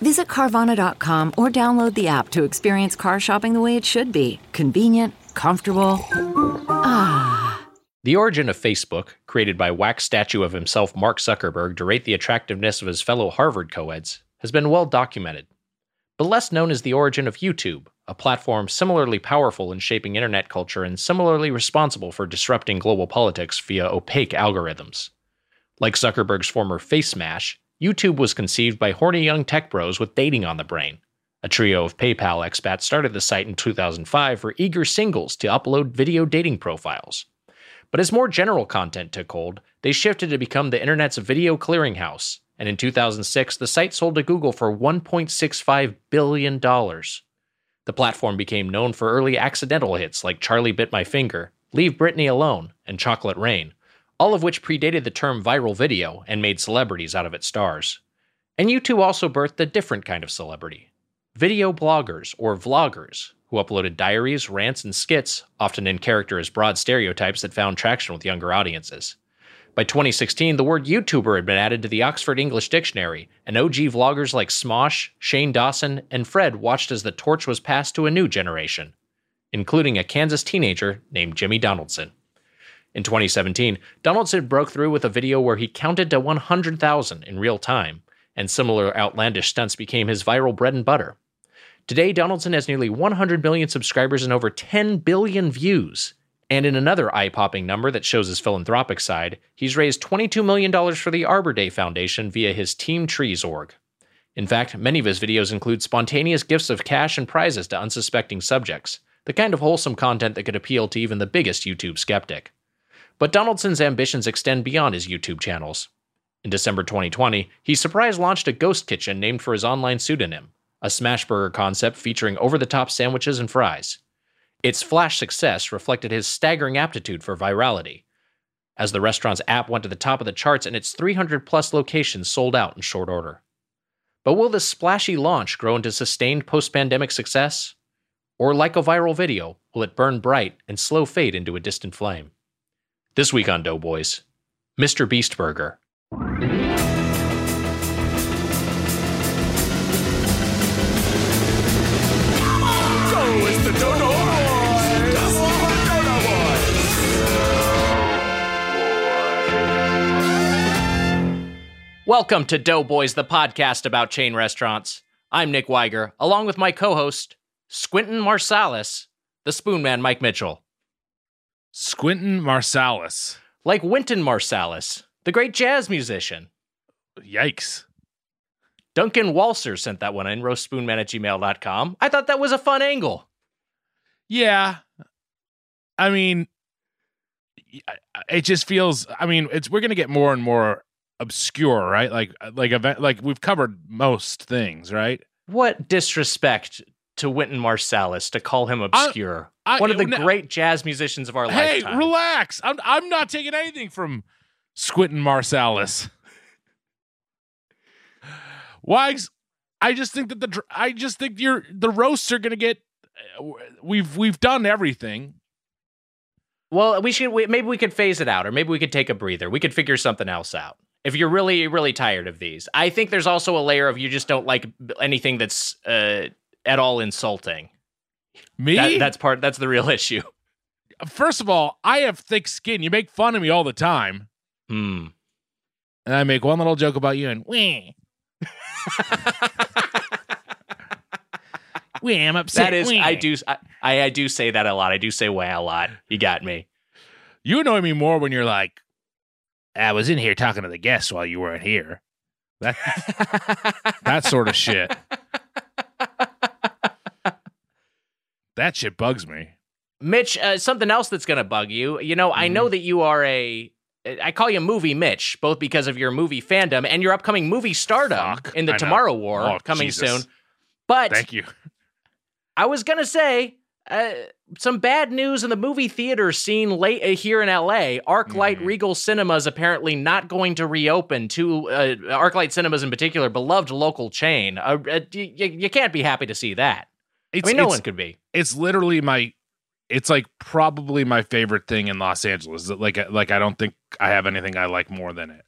Visit Carvana.com or download the app to experience car shopping the way it should be convenient, comfortable. Ah. The origin of Facebook, created by wax statue of himself Mark Zuckerberg to rate the attractiveness of his fellow Harvard co-eds, has been well documented. But less known is the origin of YouTube, a platform similarly powerful in shaping internet culture and similarly responsible for disrupting global politics via opaque algorithms. Like Zuckerberg's former Facemash, YouTube was conceived by horny young tech bros with dating on the brain. A trio of PayPal expats started the site in 2005 for eager singles to upload video dating profiles. But as more general content took hold, they shifted to become the internet's video clearinghouse, and in 2006, the site sold to Google for $1.65 billion. The platform became known for early accidental hits like Charlie Bit My Finger, Leave Britney Alone, and Chocolate Rain, all of which predated the term viral video and made celebrities out of its stars. And YouTube also birthed a different kind of celebrity video bloggers or vloggers, who uploaded diaries, rants, and skits, often in character as broad stereotypes that found traction with younger audiences. By 2016, the word YouTuber had been added to the Oxford English Dictionary, and OG vloggers like Smosh, Shane Dawson, and Fred watched as the torch was passed to a new generation, including a Kansas teenager named Jimmy Donaldson. In 2017, Donaldson broke through with a video where he counted to 100,000 in real time, and similar outlandish stunts became his viral bread and butter. Today, Donaldson has nearly 100 million subscribers and over 10 billion views. And in another eye popping number that shows his philanthropic side, he's raised $22 million for the Arbor Day Foundation via his Team Trees org. In fact, many of his videos include spontaneous gifts of cash and prizes to unsuspecting subjects, the kind of wholesome content that could appeal to even the biggest YouTube skeptic. But Donaldson's ambitions extend beyond his YouTube channels. In December 2020, he surprise launched a ghost kitchen named for his online pseudonym a smashburger concept featuring over the top sandwiches and fries. Its flash success reflected his staggering aptitude for virality, as the restaurant's app went to the top of the charts and its 300 plus locations sold out in short order. But will this splashy launch grow into sustained post pandemic success? Or, like a viral video, will it burn bright and slow fade into a distant flame? This week on Doughboys, Mr. Beast Burger. Welcome to Doughboys, the podcast about chain restaurants. I'm Nick Weiger, along with my co-host, Squinton Marsalis, the Spoon Man Mike Mitchell. Squinton Marsalis. Like Wynton Marsalis, the great jazz musician. Yikes. Duncan Walser sent that one in, roastspoonman at gmail.com. I thought that was a fun angle. Yeah. I mean, it just feels, I mean, it's, we're going to get more and more obscure, right? Like like event like we've covered most things, right? What disrespect to Wynton Marsalis to call him obscure. I, I, One of the great jazz musicians of our hey, lifetime. Hey, relax. I'm I'm not taking anything from Squinton Marsalis. Wags, I just think that the I just think you're the roasts are going to get uh, we've we've done everything. Well, we should we, maybe we could phase it out or maybe we could take a breather. We could figure something else out if you're really really tired of these. I think there's also a layer of you just don't like anything that's uh, at all insulting. Me? That, that's part. That's the real issue. First of all, I have thick skin. You make fun of me all the time. Hmm. And I make one little joke about you, and wee. wee, I'm upset. That is, wee. I do, I, I do say that a lot. I do say "wah" a lot. You got me. You annoy me more when you're like, I was in here talking to the guests while you weren't here. That, that sort of shit. That shit bugs me. Mitch, uh, something else that's going to bug you. You know, mm-hmm. I know that you are a. I call you Movie Mitch, both because of your movie fandom and your upcoming movie stardom Fuck, in the I Tomorrow know. War oh, coming Jesus. soon. But thank you. I was going to say uh, some bad news in the movie theater scene late uh, here in LA. ArcLight Mhm. Regal Cinemas apparently not going to reopen. To uh, ArcLight Cinemas in particular, beloved local chain. Uh, uh, y- y- you can't be happy to see that. It's, I mean, no one could be. it's literally my it's like probably my favorite thing in Los Angeles. Like like I don't think I have anything I like more than it.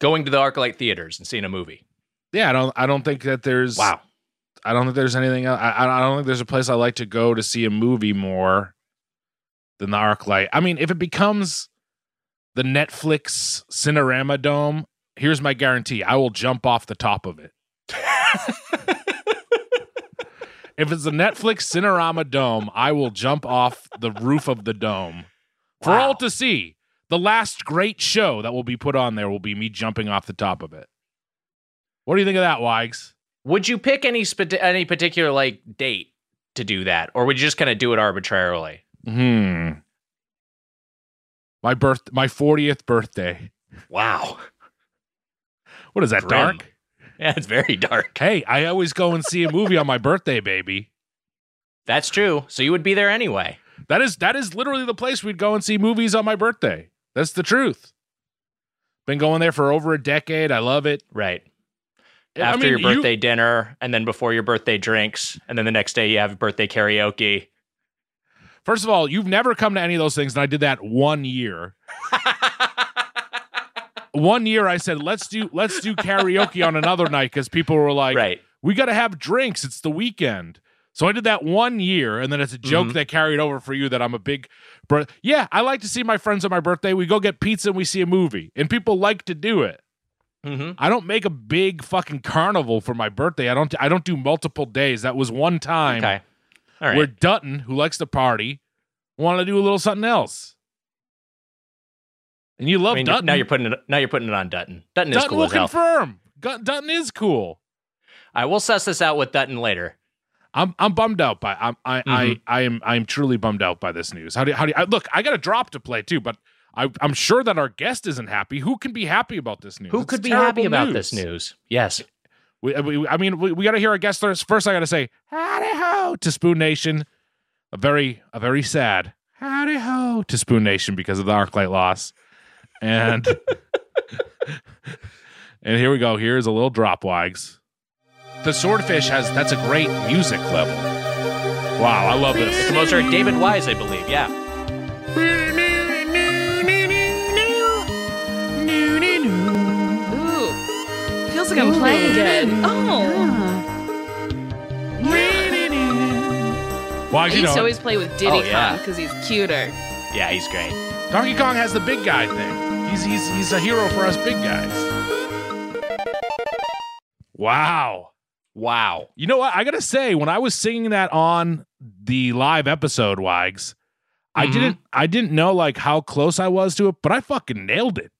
Going to the ArcLight theaters and seeing a movie. Yeah, I don't I don't think that there's Wow. I don't think there's anything else. I, I don't think there's a place I like to go to see a movie more than the ArcLight. I mean, if it becomes the Netflix Cinerama Dome, here's my guarantee: I will jump off the top of it. If it's the Netflix Cinerama Dome, I will jump off the roof of the dome for Wow. all to see. The last great show that will be put on there will be me jumping off the top of it. What do you think of that, Wags? Would you pick any spe- any particular like date to do that, or would you just kind of do it arbitrarily? Hmm. My birth, my fortieth birthday. Wow. What is that? Grim. Dark? Yeah, it's very dark. Hey, I always go and see a movie on my birthday, baby. That's true. So you would be there anyway. That is that is literally the place we'd go and see movies on my birthday. That's the truth. Been going there for over a decade. I love it. Right. I After mean, your you- birthday dinner, and then before your birthday drinks, and then the next day you have birthday karaoke. First of all, you've never come to any of those things, and I did that one year. One year, I said, "Let's do let's do karaoke on another night" because people were like, right. we got to have drinks. It's the weekend. So I did that one year, and then it's a joke Mhm. that carried over for you that I'm a big, bro. Yeah, I like to see my friends on my birthday. We go get pizza and we see a movie, and people like to do it. hmm I don't make a big fucking carnival for my birthday. I don't. I don't do multiple days. That was one time Okay. All right. where Dutton, who likes to party, wanted to do a little something else. And you love I mean, Dutton. now you're putting it. Now you're putting it on Dutton. Dutton is Dutton cool will as hell. confirm. Dutton is cool. I will suss this out with Dutton later. I'm I'm bummed out by I'm I Mm-hmm. I I am I'm truly bummed out by this news. How do how do you, I, look? I got a drop to play too, but I I'm sure that our guest isn't happy. Who can be happy about this news? Who It's could be happy about this news? Yes. We, we, I mean, we, we got to hear our guest first. First, I got to say howdy ho to Spoon Nation. A very a very sad howdy ho to Spoon Nation because of the ArcLight loss, and and here we go. Here's a little drop wags. The swordfish has that's a great music level. Wow, I love this. The Composer David Wise, I believe. Yeah. Ooh. Feels like I'm playing again. Oh. Wags, I you used to know, always play with Diddy Oh, yeah. Kong because he's cuter. Yeah, he's great. Donkey Kong has the big guy thing. He's he's he's a hero for us big guys. Wow. Wow. You know what? I gotta say, when I was singing that on the live episode, Wags, I Mhm. didn't I didn't know like how close I was to it, but I fucking nailed it.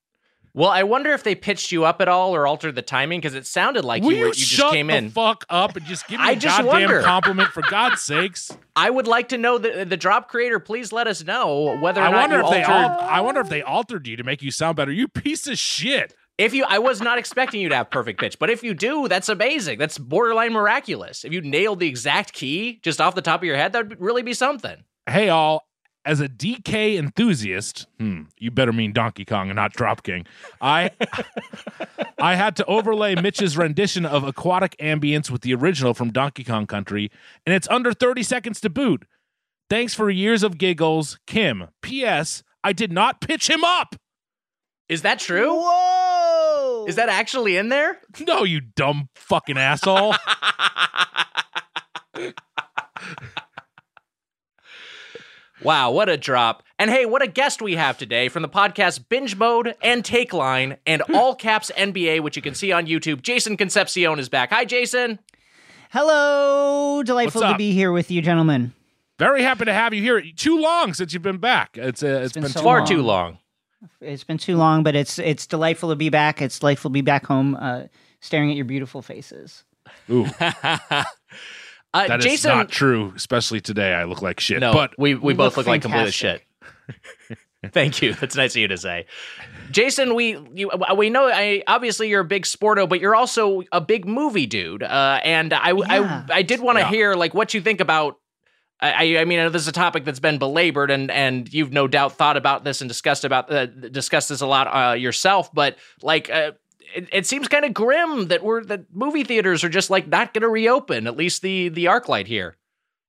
Well, I wonder if they pitched you up at all or altered the timing because it sounded like Will you, were, you, just came the in. fuck up and just give me I a goddamn wonder. compliment for God's sakes? I would like to know the the drop creator. Please let us know whether or I not wonder if they altered. al- I wonder if they altered you to make you sound better. You piece of shit. If you, I was not expecting you to have perfect pitch, but if you do, that's amazing. That's borderline miraculous. If you nailed the exact key just off the top of your head, that would really be something. Hey all, as a DK enthusiast, hmm, you better mean Donkey Kong and not Drop King. I I had to overlay Mitch's rendition of aquatic ambience with the original from Donkey Kong Country, and it's under 30 seconds to boot. Thanks for years of giggles, Kim. P.S. I did not pitch him up. Is that true? Whoa! Is that actually in there? No, you dumb fucking asshole. Wow, what a drop. And hey, what a guest we have today from the podcast Binge Mode and Takeline and All Caps NBA, which you can see on YouTube. Jason Concepcion is back. Hi, Jason. Hello, delightful What's to up? be here with you, gentlemen. Very happy to have you here. Too long since you've been back. It's uh, it's been been so Far long. too long. It's been too long, but it's it's delightful to be back. It's delightful to be back home, uh, staring at your beautiful faces. Ooh, uh, that is Jason, not true. Especially today, I look like shit. no, but we, we both look look like complete shit. Thank you. That's nice of you to say. Jason, we you, we know I obviously you're a big sporto, but you're also a big movie dude. Uh, and I, Yeah. I I did want to Yeah. hear like what you think about I, I mean, I know this is a topic that's been belabored, and and you've no doubt thought about this and discussed about uh, discussed this a lot uh, yourself. But like, uh, it, it seems kind of grim that we're that movie theaters are just like not going to reopen. At least the the ArcLight here.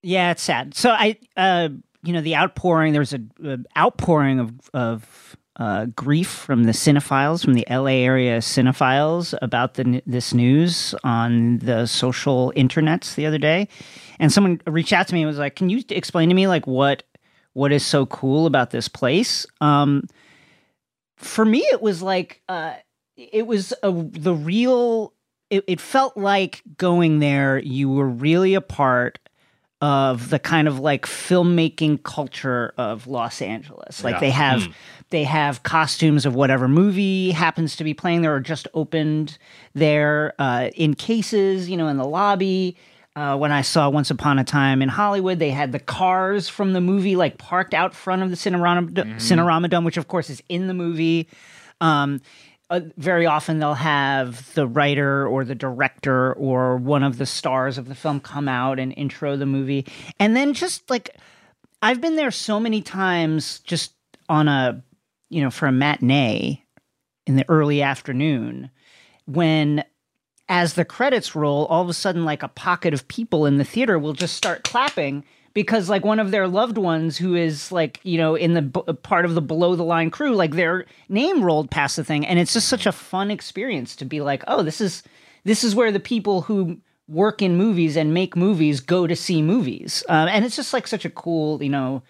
Yeah, it's sad. So I, uh, you know, the outpouring. There was a outpouring of of uh, grief from the cinephiles, from the LA area cinephiles about the this news on the social internets the other day, and someone reached out to me and was like, "Can you explain to me like what what is so cool about this place?" Um, for me, it was like uh, it was a, the real. It, it felt like going there. You were really a part of the kind of like filmmaking culture of Los Angeles. Like Yeah. they have Mm. they have costumes of whatever movie happens to be playing there or just opened there uh, in cases, you know, in the lobby. Uh, when I saw Once Upon a Time in Hollywood, they had the cars from the movie like parked out front of the Cinerama, Cinerama Dome, which of course is in the movie. Um, uh, very often they'll have the writer or the director or one of the stars of the film come out and intro the movie. And then just like I've been there so many times just on a you know for a matinee in the early afternoon when as the credits roll all of a sudden like a pocket of people in the theater will just start clapping because like one of their loved ones who is like you know in the b- part of the below the line crew like their name rolled past the thing. And it's just such a fun experience to be like oh this is this is where the people who work in movies and make movies go to see movies. Um, and it's just like such a cool you know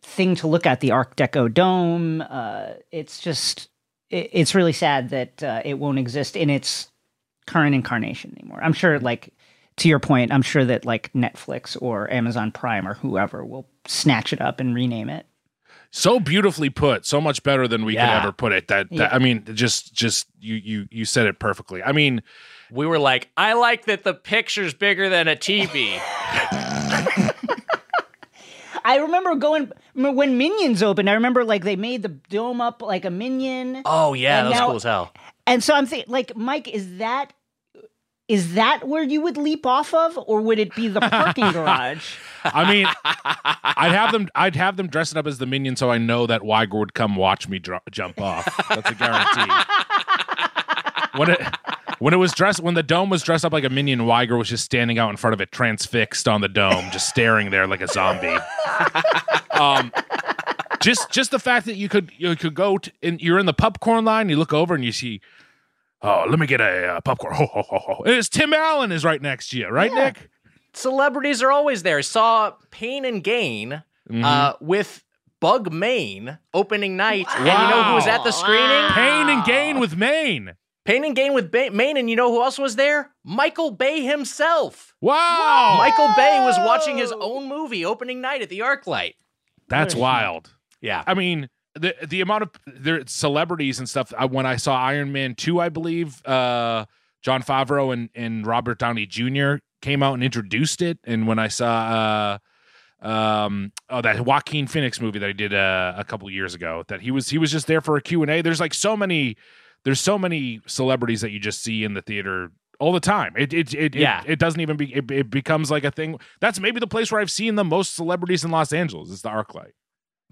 thing to look at the art deco dome. Uh, it's just it, it's really sad that uh, it won't exist in its current incarnation anymore. I'm sure like to your point i'm sure that like netflix or amazon prime or whoever will snatch it up and rename it so beautifully put so much better than we Yeah. could ever put it that, that Yeah. i mean just just you you you said it perfectly i mean We were like, I like that the picture's bigger than a TV. i remember going when minions opened i remember like they made the dome up like a minion oh yeah, And that was now- cool as hell. And so I'm thinking, like, Mike, is that is that where you would leap off of, or would it be the parking garage? i mean i'd have them i'd have them dressed up as the minion so i know that Weiger would come watch me dr- jump off. That's a guarantee. When it when it was dressed when the dome was dressed up like a minion Weiger was just standing out in front of it transfixed on the dome just staring there like a zombie. Um just just the fact that you could you could go to, and you're in the popcorn line you look over and you see oh let me get a uh, popcorn ho, ho, ho, ho. And it's tim allen is right next to you right Yeah. nick Celebrities are always there. Saw Pain and Gain Mhm. uh, with Bug Maine opening night. And you know who was at the screening? pain and gain with maine Pain and Gain with ba- Maine. And you know who else was there? Michael Bay himself. wow Michael Bay was watching his own movie opening night at the ArcLight. that's wild Yeah. I mean, the the amount of there celebrities and stuff. I, when I saw Iron Man two, I believe uh, Jon Favreau and and Robert Downey Jr. came out and introduced it. And when I saw uh, um, oh that Joaquin Phoenix movie that I did uh, a couple years ago, that he was he was just there for a Q and A. There's like so many there's so many celebrities that you just see in the theater. All the time, it it it, Yeah. it, it doesn't even be it, it becomes like a thing. That's maybe the place where I've seen the most celebrities in Los Angeles is the ArcLight.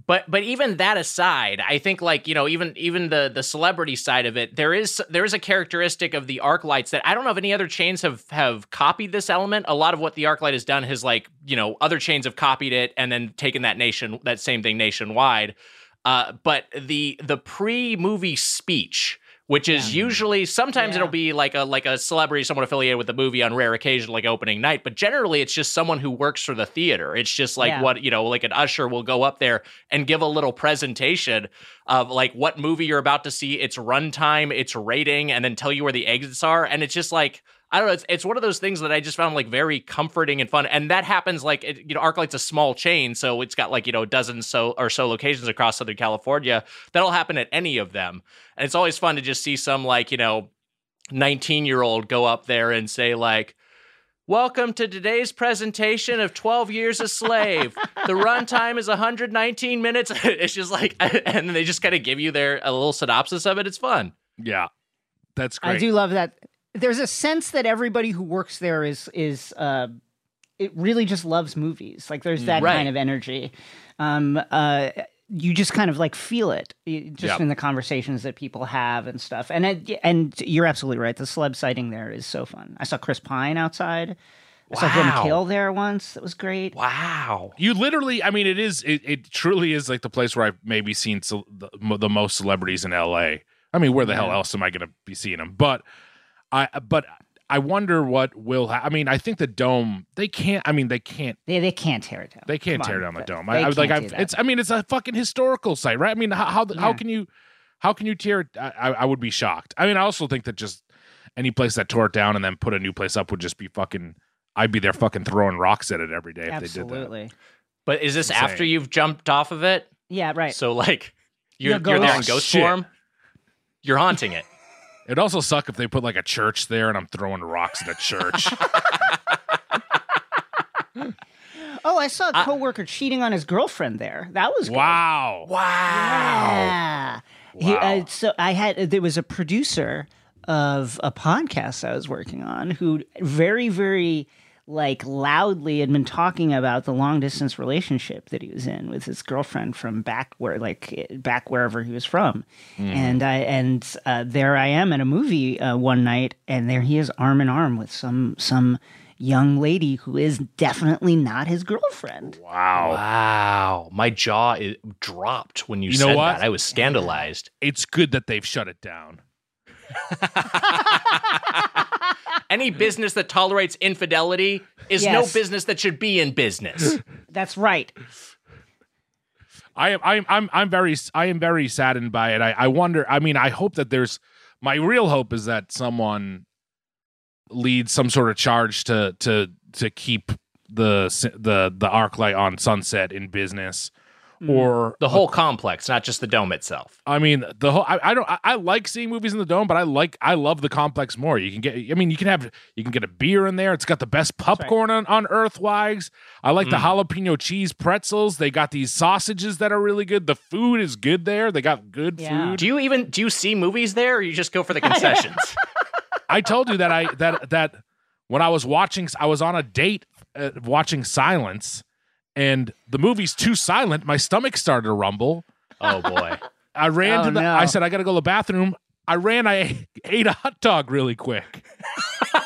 But but even that aside i think like you know even even the the celebrity side of it there is there is a characteristic of the arc lights that i don't know if any other chains have have copied this element. A lot of what the arc light has done has like you know other chains have copied it and then taken that nation that same thing nationwide. Uh but the the pre-movie speech which is usually sometimes Yeah. it'll be like a like a celebrity someone affiliated with the movie on rare occasion like opening night but generally it's just someone who works for the theater it's just like Yeah. what you know like an usher will go up there and give a little presentation of like what movie you're about to see its runtime its rating and then tell you where the exits are and it's just like I don't know. It's, it's one of those things that I just found like very comforting and fun, and that happens like it, you know, ArcLight's a small chain, so it's got like you know a dozen so or so locations across Southern California. That'll happen at any of them, and it's always fun to just see some like you know 19 year old go up there and say like welcome to today's presentation of 12 years a slave the runtime is 119 minutes it's just like and then they just kind of give you their a little synopsis of it it's fun Yeah, that's great. I do love that. There's a sense that everybody who works there is is uh, it really just loves movies. Like there's that Right. kind of energy. Um, uh, you just kind of like feel it just Yep. in the conversations that people have and stuff. And it, and you're absolutely right. The celeb sighting there is so fun. I saw Chris Pine outside. I saw Jim. McHale there once. That was great. Wow. You literally, I mean, it is, it, it truly is like the place where I've maybe seen ce- the, the most celebrities in LA. I mean, where the hell else am I going to be seeing them? But I, but I wonder what will. Ha- I mean, I think the dome. They can't. I mean, they can't. They, they can't tear it down. They can't Come tear on. down the dome. I, I was like, I've, it's. I mean, it's a fucking historical site, right? I mean, how how, how can you, how can you tear it? I, I I would be shocked. I mean, I also think that just any place that tore it down and then put a new place up would just be fucking. I'd be there fucking throwing rocks at it every day if they did that. Absolutely. But is this Insane. after you've jumped off of it? Yeah, right. So like you're, You're you're there in ghost. ghost Shit. form. You're haunting it. It'd also suck if they put like a church there and I'm throwing rocks at a church. oh, I saw a coworker cheating on his girlfriend there. That was good. wow. Wow. Yeah. He, uh, so I had there was a producer of a podcast I was working on who very very like loudly had been talking about the long distance relationship that he was in with his girlfriend from back where like back wherever he was from and i and uh, there i am at a movie uh, one night and there he is arm in arm with some some young lady who is definitely not his girlfriend Wow. Wow. My jaw dropped when you, You know said what? that. I was scandalized. It's good that they've shut it down. Any business that tolerates infidelity is no business that should be in business. that's right I am I'm I'm I'm very I am very saddened by it. I, I wonder I mean I hope that there's my real hope is that someone leads some sort of charge to to to keep the the the arc light on sunset in business or the whole complex, not just the dome itself. I mean, the whole I, I don't I, I like seeing movies in the dome, but I like I love the complex more. You can get I mean, you can have you can get a beer in there. It's got the best popcorn on, on earth wags. I like the jalapeno cheese pretzels. They got these sausages that are really good. The food is good there. They got good Yeah. food. Do you even do you see movies there or you just go for the concessions? I told you that I that that when I was watching I was on a date uh, watching Silence and the movie's too silent. My stomach started to rumble. oh boy. I ran Oh, to the. no. I said I got to go to the bathroom. I ran. I ate a hot dog really quick.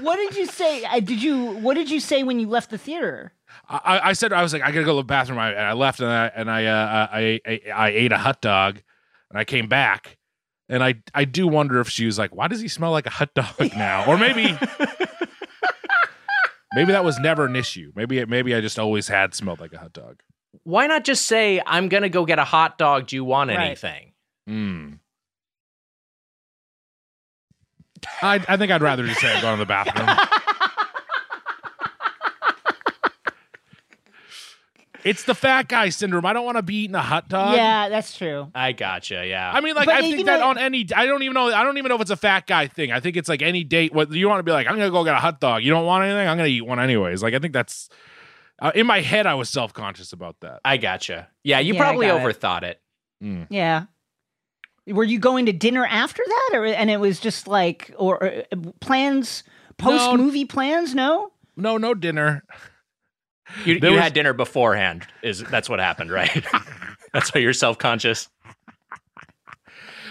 what did you say uh, did you what did you say when you left the theater I, I said I was like I got to go to the bathroom. I, and I left and I and I, uh, I, I I ate a hot dog, and I came back. And I I do wonder if she was like, why does he smell like a hot dog now? Or maybe. Maybe that was never an issue. Maybe it, maybe I just always had smelled like a hot dog. Why not just say, I'm gonna go get a hot dog. Do you want Right. anything? Mm. I I think I'd rather just say I'm going to the bathroom. it's the fat guy syndrome. I don't want to be eating a hot dog. yeah that's true I gotcha, yeah. I mean, like But, I you think know- that on any, I don't even know, I don't even know if it's a fat guy thing. I think it's like any date. What you want to be like? I'm gonna go get a hot dog. You don't want anything? I'm gonna eat one anyways. Like I think that's uh, in my head. I was self conscious about that. I gotcha. Yeah, you Yeah, I probably got it. overthought it. yeah were you going to dinner after that or and it was just like or uh, plans post movie plans no No, no dinner. You, you was- had dinner beforehand. Is that's what happened, right? that's why you're self conscious.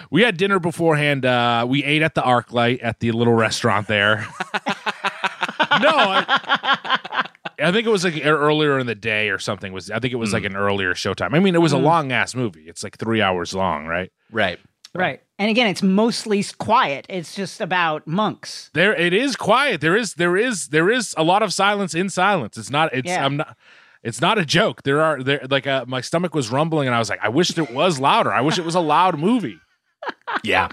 We had dinner beforehand. Uh, we ate at the ArcLight at the little restaurant there. no, I, I think it was like earlier in the day or something. Was I think it was like an earlier showtime. I mean, it was a long ass movie. It's like three hours long, right? Right. right and again it's mostly quiet it's just about monks There, it is quiet. There is, there is, there is a lot of silence in silence. It's not. It's. Yeah. I'm not. It's not a joke. There are there like uh, my stomach was rumbling, and I was like, I wish it was louder. I wish it was a loud movie. Yeah.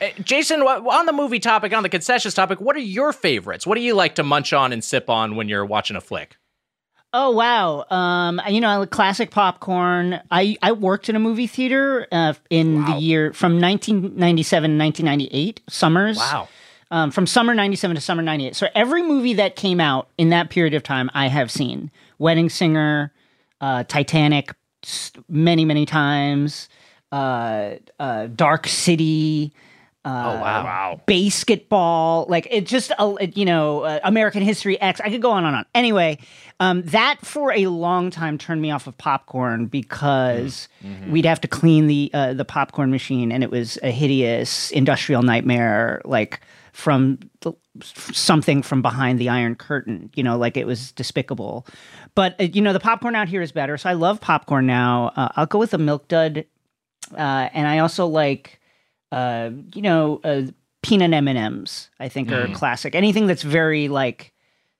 Uh, Jason, on the movie topic, on the concessions topic, what are your favorites? What do you like to munch on and sip on when you're watching a flick? Oh wow! Um, you know, classic popcorn. I I worked in a movie theater uh, in the year from 1997 to 1998 summers. Wow. Um, from summer 97 to summer 98. So every movie that came out in that period of time, I have seen. Wedding Singer, uh, Titanic, many many times. uh, uh, Dark City. Oh wow. Wow. basketball like it just uh, you know uh, american history x i could go on and on. Anyway um, that for a long time turned me off of popcorn because we'd have to clean the uh, the popcorn machine and it was a hideous industrial nightmare like from the, something from behind the iron curtain you know like it was despicable. But uh, you know the popcorn out here is better so i love popcorn now. Uh, i'll go with the milk dud uh, and i also like uh, you know, uh, peanut M and M's. I think are classic. Anything that's very like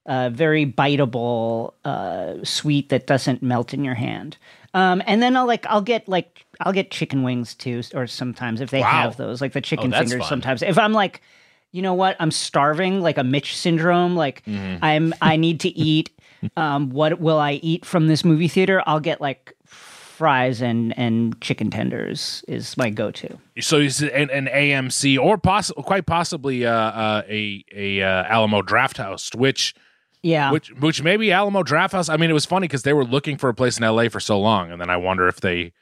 uh, very biteable, uh, sweet that doesn't melt in your hand. Um, and then I'll like I'll get like I'll get chicken wings too, or sometimes if they Wow. have those, like the chicken that's fingers. fun. Sometimes if I'm like, you know what, I'm starving, like a Mitch syndrome. Like I'm I need to eat. Um, what will I eat from this movie theater? I'll get like fries and and chicken tenders is my go-to. So you said an, an AMC or poss- quite possibly uh, uh, a a uh, Alamo Draft House, which Yeah. which which maybe Alamo Draft House. I mean, it was funny because they were looking for a place in LA for so long, and then I wonder if they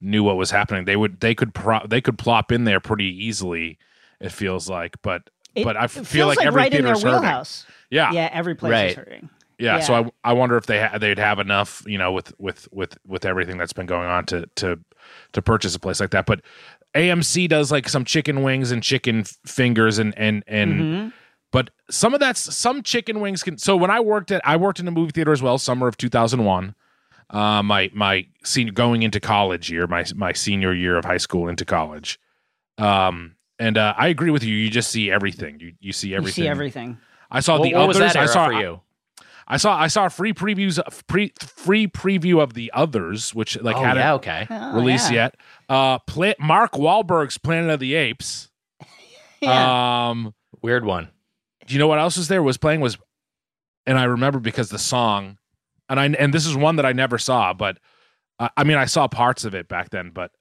knew what was happening. They would they could pro- they could plop in there pretty easily. It feels like, but It- but I feel feels like, every right in their theater's hurting. wheelhouse. Yeah, Yeah, every place Right. is hurting. Yeah. So I I wonder if they ha- they'd have enough, you know, with with with with everything that's been going on to to to purchase a place like that. But AMC does like some chicken wings and chicken fingers and and and. Mhm. But some of that's some chicken wings can. So when I worked at, I worked in a movie theater as well, summer of two thousand one. Uh, my my senior going into college year, my my senior year of high school into college. Um, and uh, I agree with you. You just see everything. You you see You everything. see everything. I saw What, the what was others. that era I saw for you? I saw I saw free previews pre free preview of the others, which like oh hadn't yeah, okay. Oh, released yeah. yet. Uh, Pla- Mark Wahlberg's Planet of the Apes. Yeah. Um, Weird one. do you know what else was there? Was playing was, and I remember because the song, and I and this is one that I never saw, but uh, I mean I saw parts of it back then. But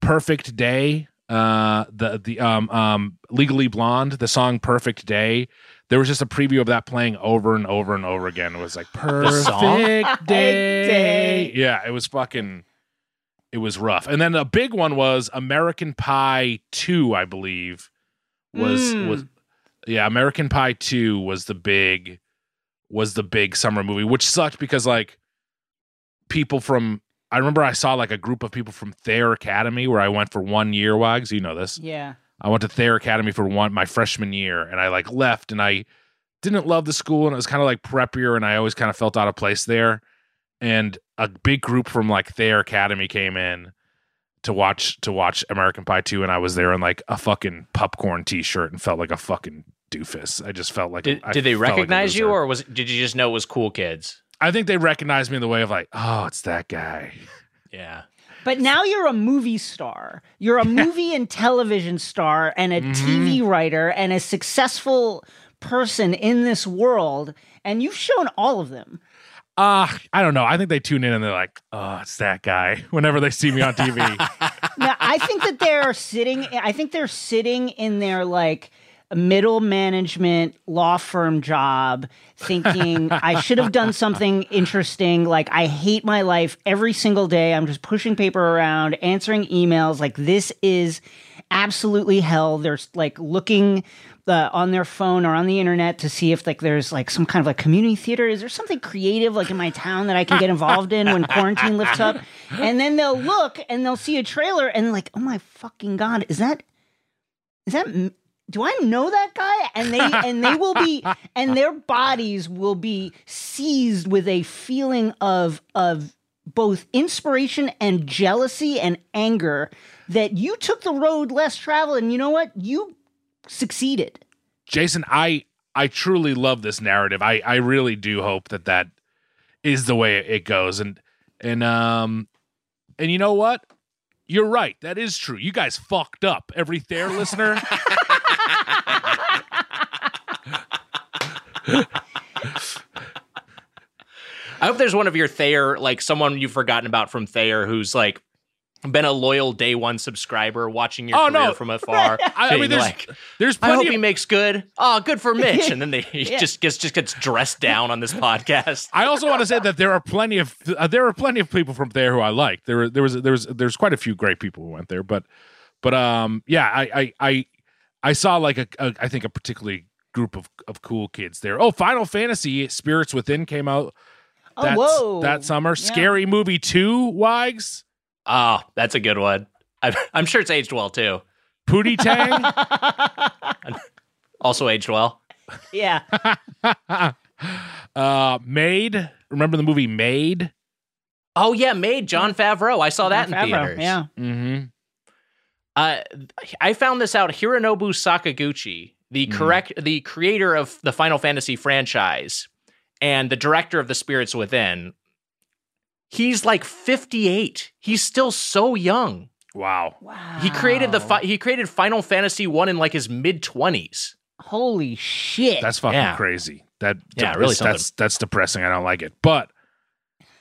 Perfect Day, uh, the the um um Legally Blonde, the song Perfect Day. There was just a preview of that playing over and over and over again. It was like? Perfect Day. Yeah, it was fucking. It was rough. And then a big one was American Pie Two, I believe. Was Mm. was yeah, American Pie 2 was the big was the big summer movie, which sucked because like people from I remember I saw like a group of people from Thayer Academy where I went for one year, Wags. You know this. Yeah. I went to Thayer Academy for one my freshman year and I like left and I didn't love the school and it was kind of like preppier and I always kind of felt out of place there. And a big group from like Thayer Academy came in to watch to watch American Pie 2 and I was there in like a fucking popcorn t-shirt and felt like a fucking doofus. I just felt like Did, I did they felt like recognize you, or was did you just know it was cool kids? I think they recognized me in the way of like, oh, it's that guy. Yeah. But now you're a movie star. You're a movie and television star and a TV writer and a successful person in this world. And you've shown all of them. Uh, I don't know. I think they tune in and they're like, oh, it's that guy whenever they see me on TV. now I think that they're sitting I think they're sitting in their like middle management law firm job thinking I should have done something interesting. Like I hate my life every single day. I'm just pushing paper around answering emails. Like this is absolutely hell. They're like looking uh, on their phone or on the internet to see if like there's like some kind of like community theater. Is there something creative like in my town that i can get involved in when quarantine lifts up? And then they'll look and they'll see a trailer and like oh my fucking god. Is that is that do i know that guy and they and they will be and their bodies will be seized with a feeling of of both inspiration and jealousy and anger that you took the road less traveled and you know what you succeeded Jason, I I truly love this narrative. I I really do hope that that is the way it goes. And and um and you know what? You're right. That is true. You guys fucked up. Every Thayer listener. I hope there's one of your Thayer, like someone you've forgotten about from Thayer, who's like been a loyal day one subscriber, watching your Oh, career no. from afar. I, I mean, there's like, there's I plenty hope of he makes good. Oh, good for Mitch. And then they, he Yeah. just gets just gets dressed down on this podcast. I also want to say that there are plenty of uh, there are plenty of people from there who I like. There were- there was there was there's quite a few great people who went there, but but um yeah, I I I, I saw like a, a I think a particularly group of of cool kids there. Oh, Final Fantasy Spirits Within came out Oh, that whoa. that summer. Yeah. Scary Movie Two, Wags, Oh, that's a good one. I'm, I'm sure it's aged well too. Pootie Tang. Also aged well. yeah. uh, Maid. Remember the movie Maid? Oh yeah, made Jon Favreau. I saw that in Favreau, theaters. Yeah. Mm-hmm. Uh, I found this out. Hironobu Sakaguchi, the Hmm. correct, the creator of the Final Fantasy franchise and the director of The Spirits Within, he's like 58. He's still so young. Wow. Wow. He created the fi- he created Final Fantasy one in like his mid 20s. Holy shit. That's fucking Yeah. crazy. That Yeah, really that's, that's that's depressing. I don't like it. But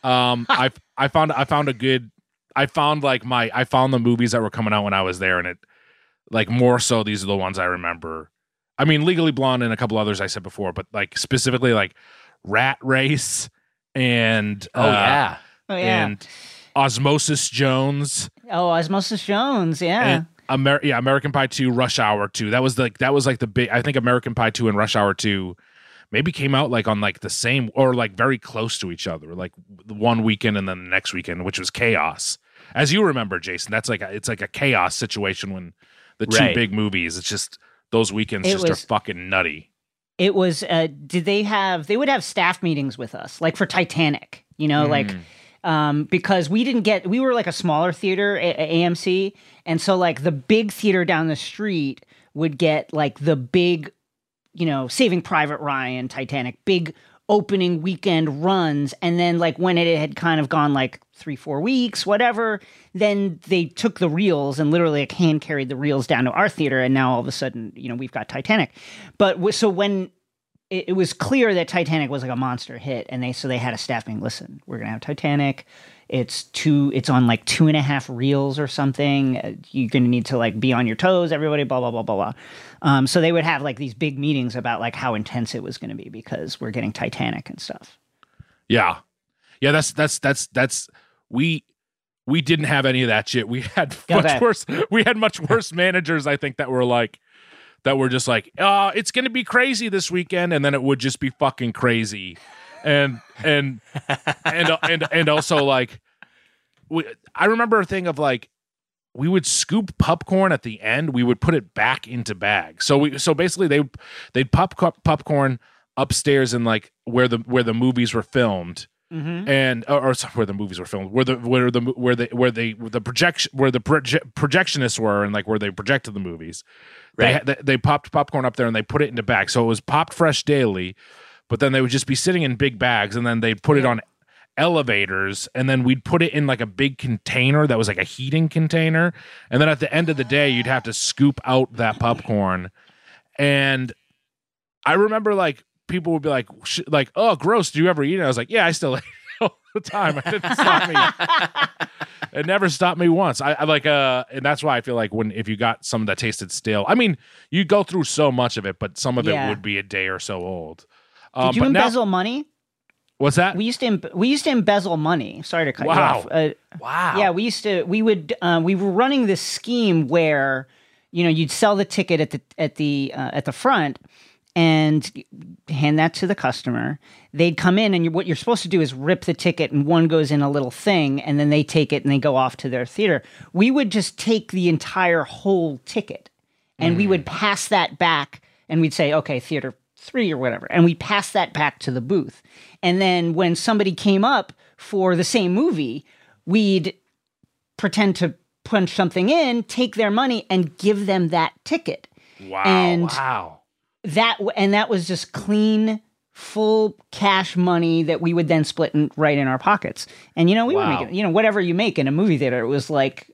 um I I found I found a good I found like my I found the movies that were coming out when I was there and it like more so these are the ones I remember. I mean Legally Blonde and a couple others I said before, but like specifically like Rat Race and Oh uh, yeah. oh, yeah. and Osmosis Jones oh, Osmosis Jones. Yeah. and Amer- yeah, American Pie 2, Rush Hour 2. That was like that was like the big I think American Pie 2 and Rush Hour 2 maybe came out like on like the same or like very close to each other, like one weekend and then the next weekend, which was chaos. As you remember, Jason, that's like a, it's like a chaos situation when the two Right. big movies, it's just those weekends It just was- are fucking nutty. it was uh did they have they would have staff meetings with us like for titanic you know like um because we didn't get we were like a smaller theater at amc and so like the big theater down the street would get like the big you know saving private ryan titanic big opening weekend runs and then like when it had kind of gone like three four weeks whatever then they took the reels and literally like hand carried the reels down to our theater and now all of a sudden you know we've got titanic but so when it, it was clear that Titanic was like a monster hit, and they so they had a staff meeting. Listen, we're gonna have Titanic. It's two. It's on like two and a half reels or something. Uh, You're gonna need to like be on your toes. Everybody, blah blah blah blah blah. Um, so they would have like these big meetings about like how intense it was gonna be because we're getting Titanic and stuff. Yeah. Yeah, that's that's that's that's we we didn't have any of that shit. We had much worse we had much worse managers, I think, that were like that were just like, uh, it's gonna be crazy this weekend, and then it would just be fucking crazy. And and and and and also like we, I remember a thing of like we would scoop popcorn at the end. We would put it back into bags. So we so basically they they'd pop popcorn upstairs in like where the where the movies were filmed Mm-hmm. and or, or where the movies were filmed, where the where the where the where they where the projection where the proje- projectionists were, and like where they projected the movies. They, Right. they they popped popcorn up there and they put it into bags, so it was popped fresh daily. But then they would just be sitting in big bags, and then they'd put it on elevators, and then we'd put it in like a big container that was like a heating container, and then at the end of the day, you'd have to scoop out that popcorn, and I remember like people would be like, sh- like, oh, gross. Do you ever eat it? I was like, yeah, I still eat it all the time. It didn't stop me. it never stopped me once. I, I like, uh, and that's why I feel like when if you got some that tasted stale, I mean, you go through so much of it, but some of it would be a day or so old. Did Um, you but now- embezzle money? what's that? We used to em- we used to embezzle money. Sorry to cut you Wow. off. Uh, Wow. Yeah, we used to. We would. Uh, we were running this scheme where, you know, you'd sell the ticket at the at the uh, at the front, and hand that to the customer. They'd come in, and you, what you're supposed to do is rip the ticket, and one goes in a little thing, and then they take it and they go off to their theater. We would just take the entire whole ticket, and we would mm. pass that back, and we'd say, okay, theater three or whatever, and we pass that back to the booth. And then when somebody came up for the same movie, we'd pretend to punch something in, take their money, and give them that ticket. wow. and Wow. That and that was just clean, full cash money that we would then split in, right in our pockets. And you know, we were Wow. making you know whatever you make in a movie theater, it was like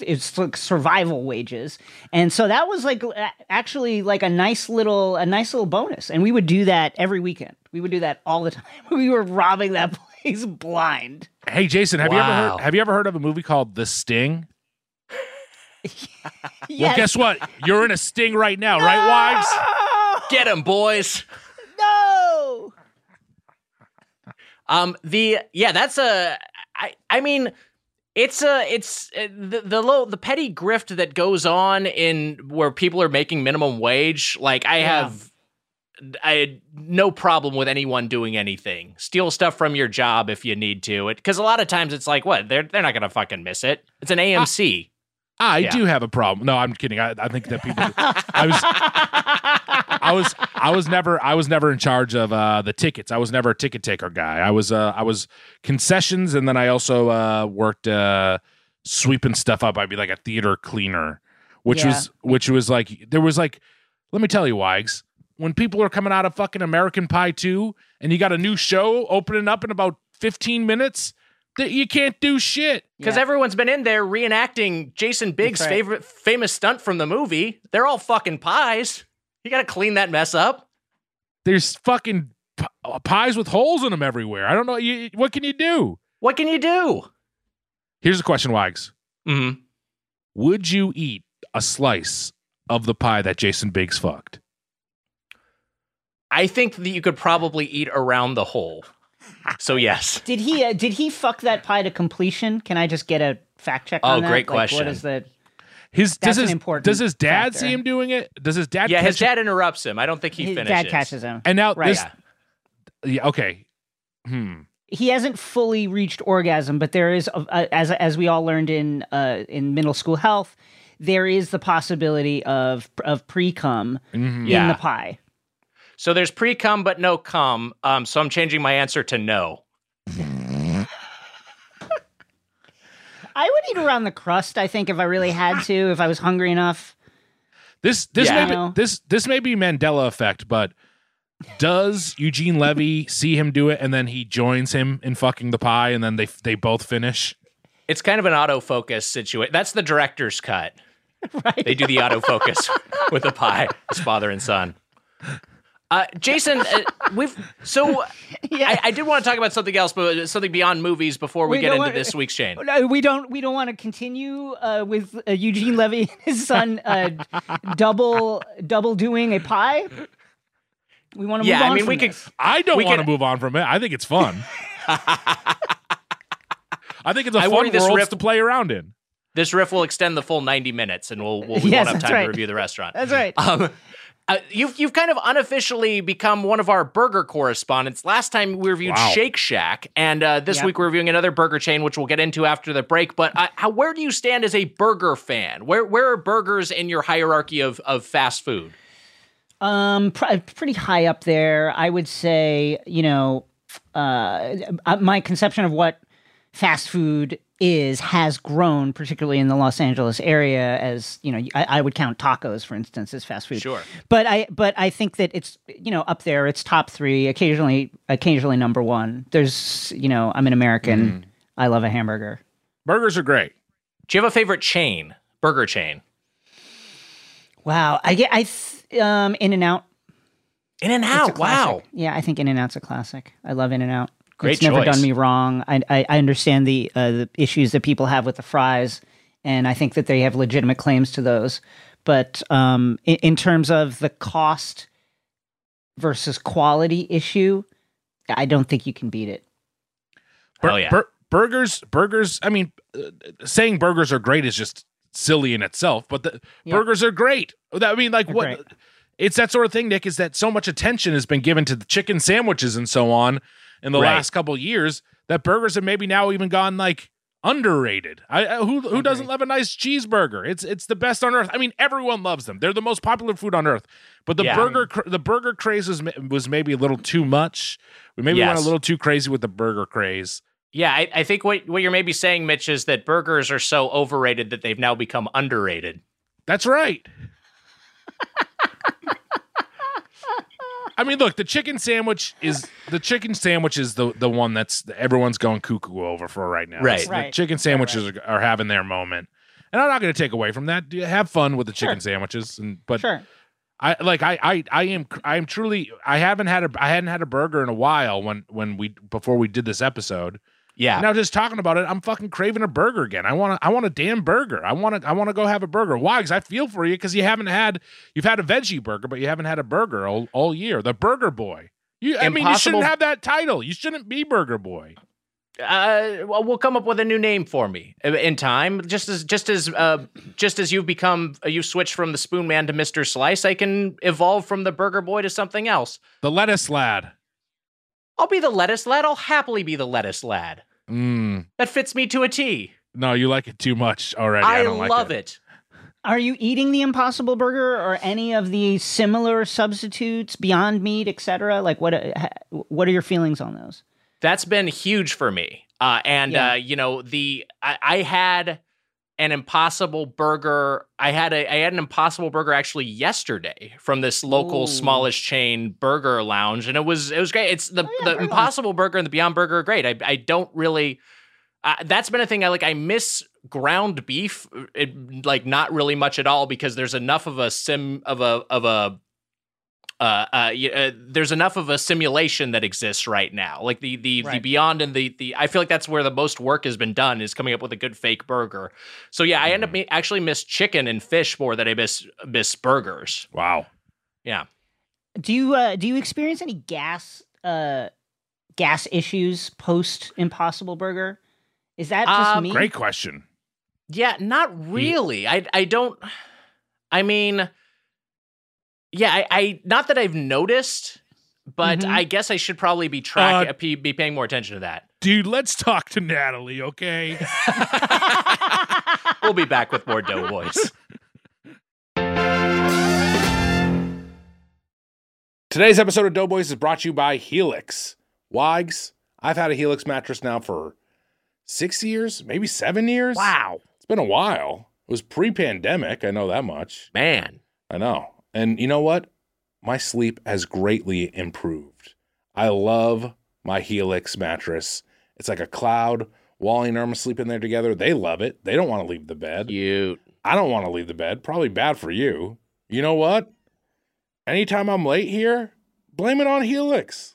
it's like survival wages and so that was like actually like a nice little a nice little bonus and we would do that every weekend we would do that all the time we were robbing that place blind. Hey, Jason, have you ever heard? Have you ever heard of a movie called The Sting? Well, guess what? You're in a sting right now, right, wives? Get him, boys. No. Um, the yeah, that's a. I I mean, it's a it's uh, the the low the petty grift that goes on in where people are making minimum wage. Like I Yeah. have. I had no problem with anyone doing anything. Steal stuff from your job if you need to. Because a lot of times it's like, what? They're they're not gonna fucking miss it. It's an AMC. I Yeah. do have a problem. No, I'm kidding. I, I think that people. I was. I was. I was never. I was never in charge of uh, the tickets. I was never a ticket taker guy. I was. Uh, I was concessions, and then I also uh, worked uh, sweeping stuff up. I'd be like a theater cleaner, which Yeah. was which was like there was like. Let me tell you, Wags. When people are coming out of fucking American Pie 2 and you got a new show opening up in about 15 minutes, you can't do shit. Because Yeah. everyone's been in there reenacting Jason Biggs' right. favorite famous stunt from the movie. They're all fucking pies. You got to clean that mess up. there's fucking p- pies with holes in them everywhere. I don't know. You, what can you do? What can you do? Here's a question, Wags. Mm-hmm. Would you eat a slice of the pie that Jason Biggs fucked? I think that you could probably eat around the hole. So yes. Did he? Uh, did he fuck that pie to completion? Can I just get a fact check Oh, on that? great Like, question. What is the? His That's does his, important does his dad factor. see him doing it? Does his dad? Yeah, his catch him? dad interrupts him. I don't think he His finishes. dad catches him. And now Right. this. Yeah. Yeah. Okay. Hmm. he hasn't fully reached orgasm, but there is, uh, as as we all learned in uh, in middle school health, there is the possibility of of pre cum Mhm. Yeah. in the pie. So there's pre cum but no cum. Um, so I'm changing my answer to no. I would eat around the crust. I think if I really had to, if I was hungry enough. This this Yeah. may be, this this may be Mandela effect, but does Eugene Levy see him do it and then he joins him in fucking the pie and then they they both finish? It's kind of an autofocus situation. That's the director's cut. Right. They do the autofocus with the pie, his father and son. Uh, Jason, uh, we've so Yeah. I, I did want to talk about something else, but something beyond movies before we We get into want- this week's chain. No, we don't. We don't want to continue uh, with uh, Eugene Levy and his son uh, double double doing a pie. We want to Yeah, move on. I mean, from we could. this. I don't We want to move on from it. I think it's fun. I think it's a I fun worry this world riff- to play around in. This riff will extend the full ninety minutes, and we'll, we'll we Yes, won't have time right. to review the restaurant. That's right. Um, uh, you've you've kind of unofficially become one of our burger correspondents. Last time we reviewed Wow. Shake Shack, and uh, this Yeah. week we're reviewing another burger chain, which we'll get into after the break. But uh, how, where do you stand as a burger fan? Where where are burgers in your hierarchy of of fast food? Um, pr- pretty high up there. I would say, you know, uh, uh, my conception of what fast food is has grown, particularly in the Los Angeles area. As you know, I, I would count tacos, for instance, as fast food. Sure. But I, but I think that it's you know up there. It's top three. Occasionally, occasionally number one. There's you know, I'm an American. I love a hamburger. Burgers are great. Do you have a favorite chain, burger chain? Wow, I get I th- um In and Out. In and Out. Wow. Yeah, I think In and Out's a classic. I love In and Out. Great It's never choice. done me wrong. I, I, I understand the uh, the issues that people have with the fries, and I think that they have legitimate claims to those. But um, in, in terms of the cost versus quality issue, I don't think you can beat it. Bur- Hell yeah. bur- burgers, burgers. I mean, uh, saying burgers are great is just silly in itself, but the Yeah. burgers are great. I mean, like They're what? great. It's that sort of thing, Nick. Is that so much attention has been given to the chicken sandwiches and so on in the Right. last couple years that burgers have maybe now even gone like underrated. I, I who who doesn't love a nice cheeseburger? It's it's the best on earth. I mean, everyone loves them. They're the most popular food on earth. But the Yeah. burger cr- the burger craze was, was maybe a little too much. We maybe went a little too crazy with the burger craze. Yeah, I, I think what what you're maybe saying, Mitch, is that burgers are so overrated that they've now become underrated. That's right. I mean, look, the chicken sandwich is the chicken sandwich is the the one that's everyone's going cuckoo over for right now. Right. It's- The Right. chicken sandwiches Are, are having their moment, and I'm not going to take away from that. Do- Have fun with the chicken Sure. sandwiches, and but Sure. I like I I I am I am truly I haven't had a I hadn't had a burger in a while when when we before we did this episode. Yeah. Now just talking about it, I'm fucking craving a burger again. I want to I want a damn burger. I want to I want to go have a burger. Why? Because I feel for you because you haven't had you've had a veggie burger, but you haven't had a burger all, all year. The Burger Boy. You, I mean, you shouldn't have that title. You shouldn't be Burger Boy. Uh, well, come up with a new name for me uh, in time. Just as just as uh, just as you've become uh, you've switched from the Spoon Man to Mister Slice, I can evolve from the Burger Boy to something else. The lettuce lad. I'll be the lettuce lad. I'll happily be the lettuce lad. Mm, That fits me to a T. no, you like it too much already. I, I, don't like love it. it. Are you eating the Impossible Burger or any of the similar substitutes, Beyond Meat, etc.? Like, what uh, what are your feelings on those? That's been huge for me. Uh, and Yeah. uh, you know the I, I had an Impossible Burger. I had a I had an Impossible Burger actually yesterday from this local Ooh. smallish chain burger lounge, and it was it was great. It's the Oh, yeah, the of Impossible Burger and the Beyond Burger are great. I I don't really. Uh, that's been a thing I like. I miss ground beef, it, like not really much at all because there's enough of a sim of a of a uh, uh, uh, there's enough of a simulation that exists right now. Like the the the beyond and the the I feel like that's where the most work has been done is coming up with a good fake burger. So yeah, I end up Mm-hmm. actually miss chicken and fish more than I miss miss burgers. Wow. Yeah. Do you uh, do you experience any gas uh, gas issues post Impossible Burger? Is that just Um, me? Great question. Yeah, not really. I I don't. I mean, yeah, I, I not that I've noticed, but Mhm. I guess I should probably be track Uh, be, be paying more attention to that. Dude, let's talk to Natalie, okay? we'll be back with more Doughboys. Today's episode of Doughboys is brought to you by Helix. Wags, I've had a Helix mattress now for six years, maybe seven years. Wow, It's been a while. It was pre pandemic. I know that much. man. I know. And you know what? My sleep has greatly improved. I love my Helix mattress. It's like a cloud. Wally and Irma sleep in there together. They love it. They don't want to leave the bed. Cute. I don't want to leave the bed. Probably bad for you. You know what? Anytime I'm late here, blame it on Helix.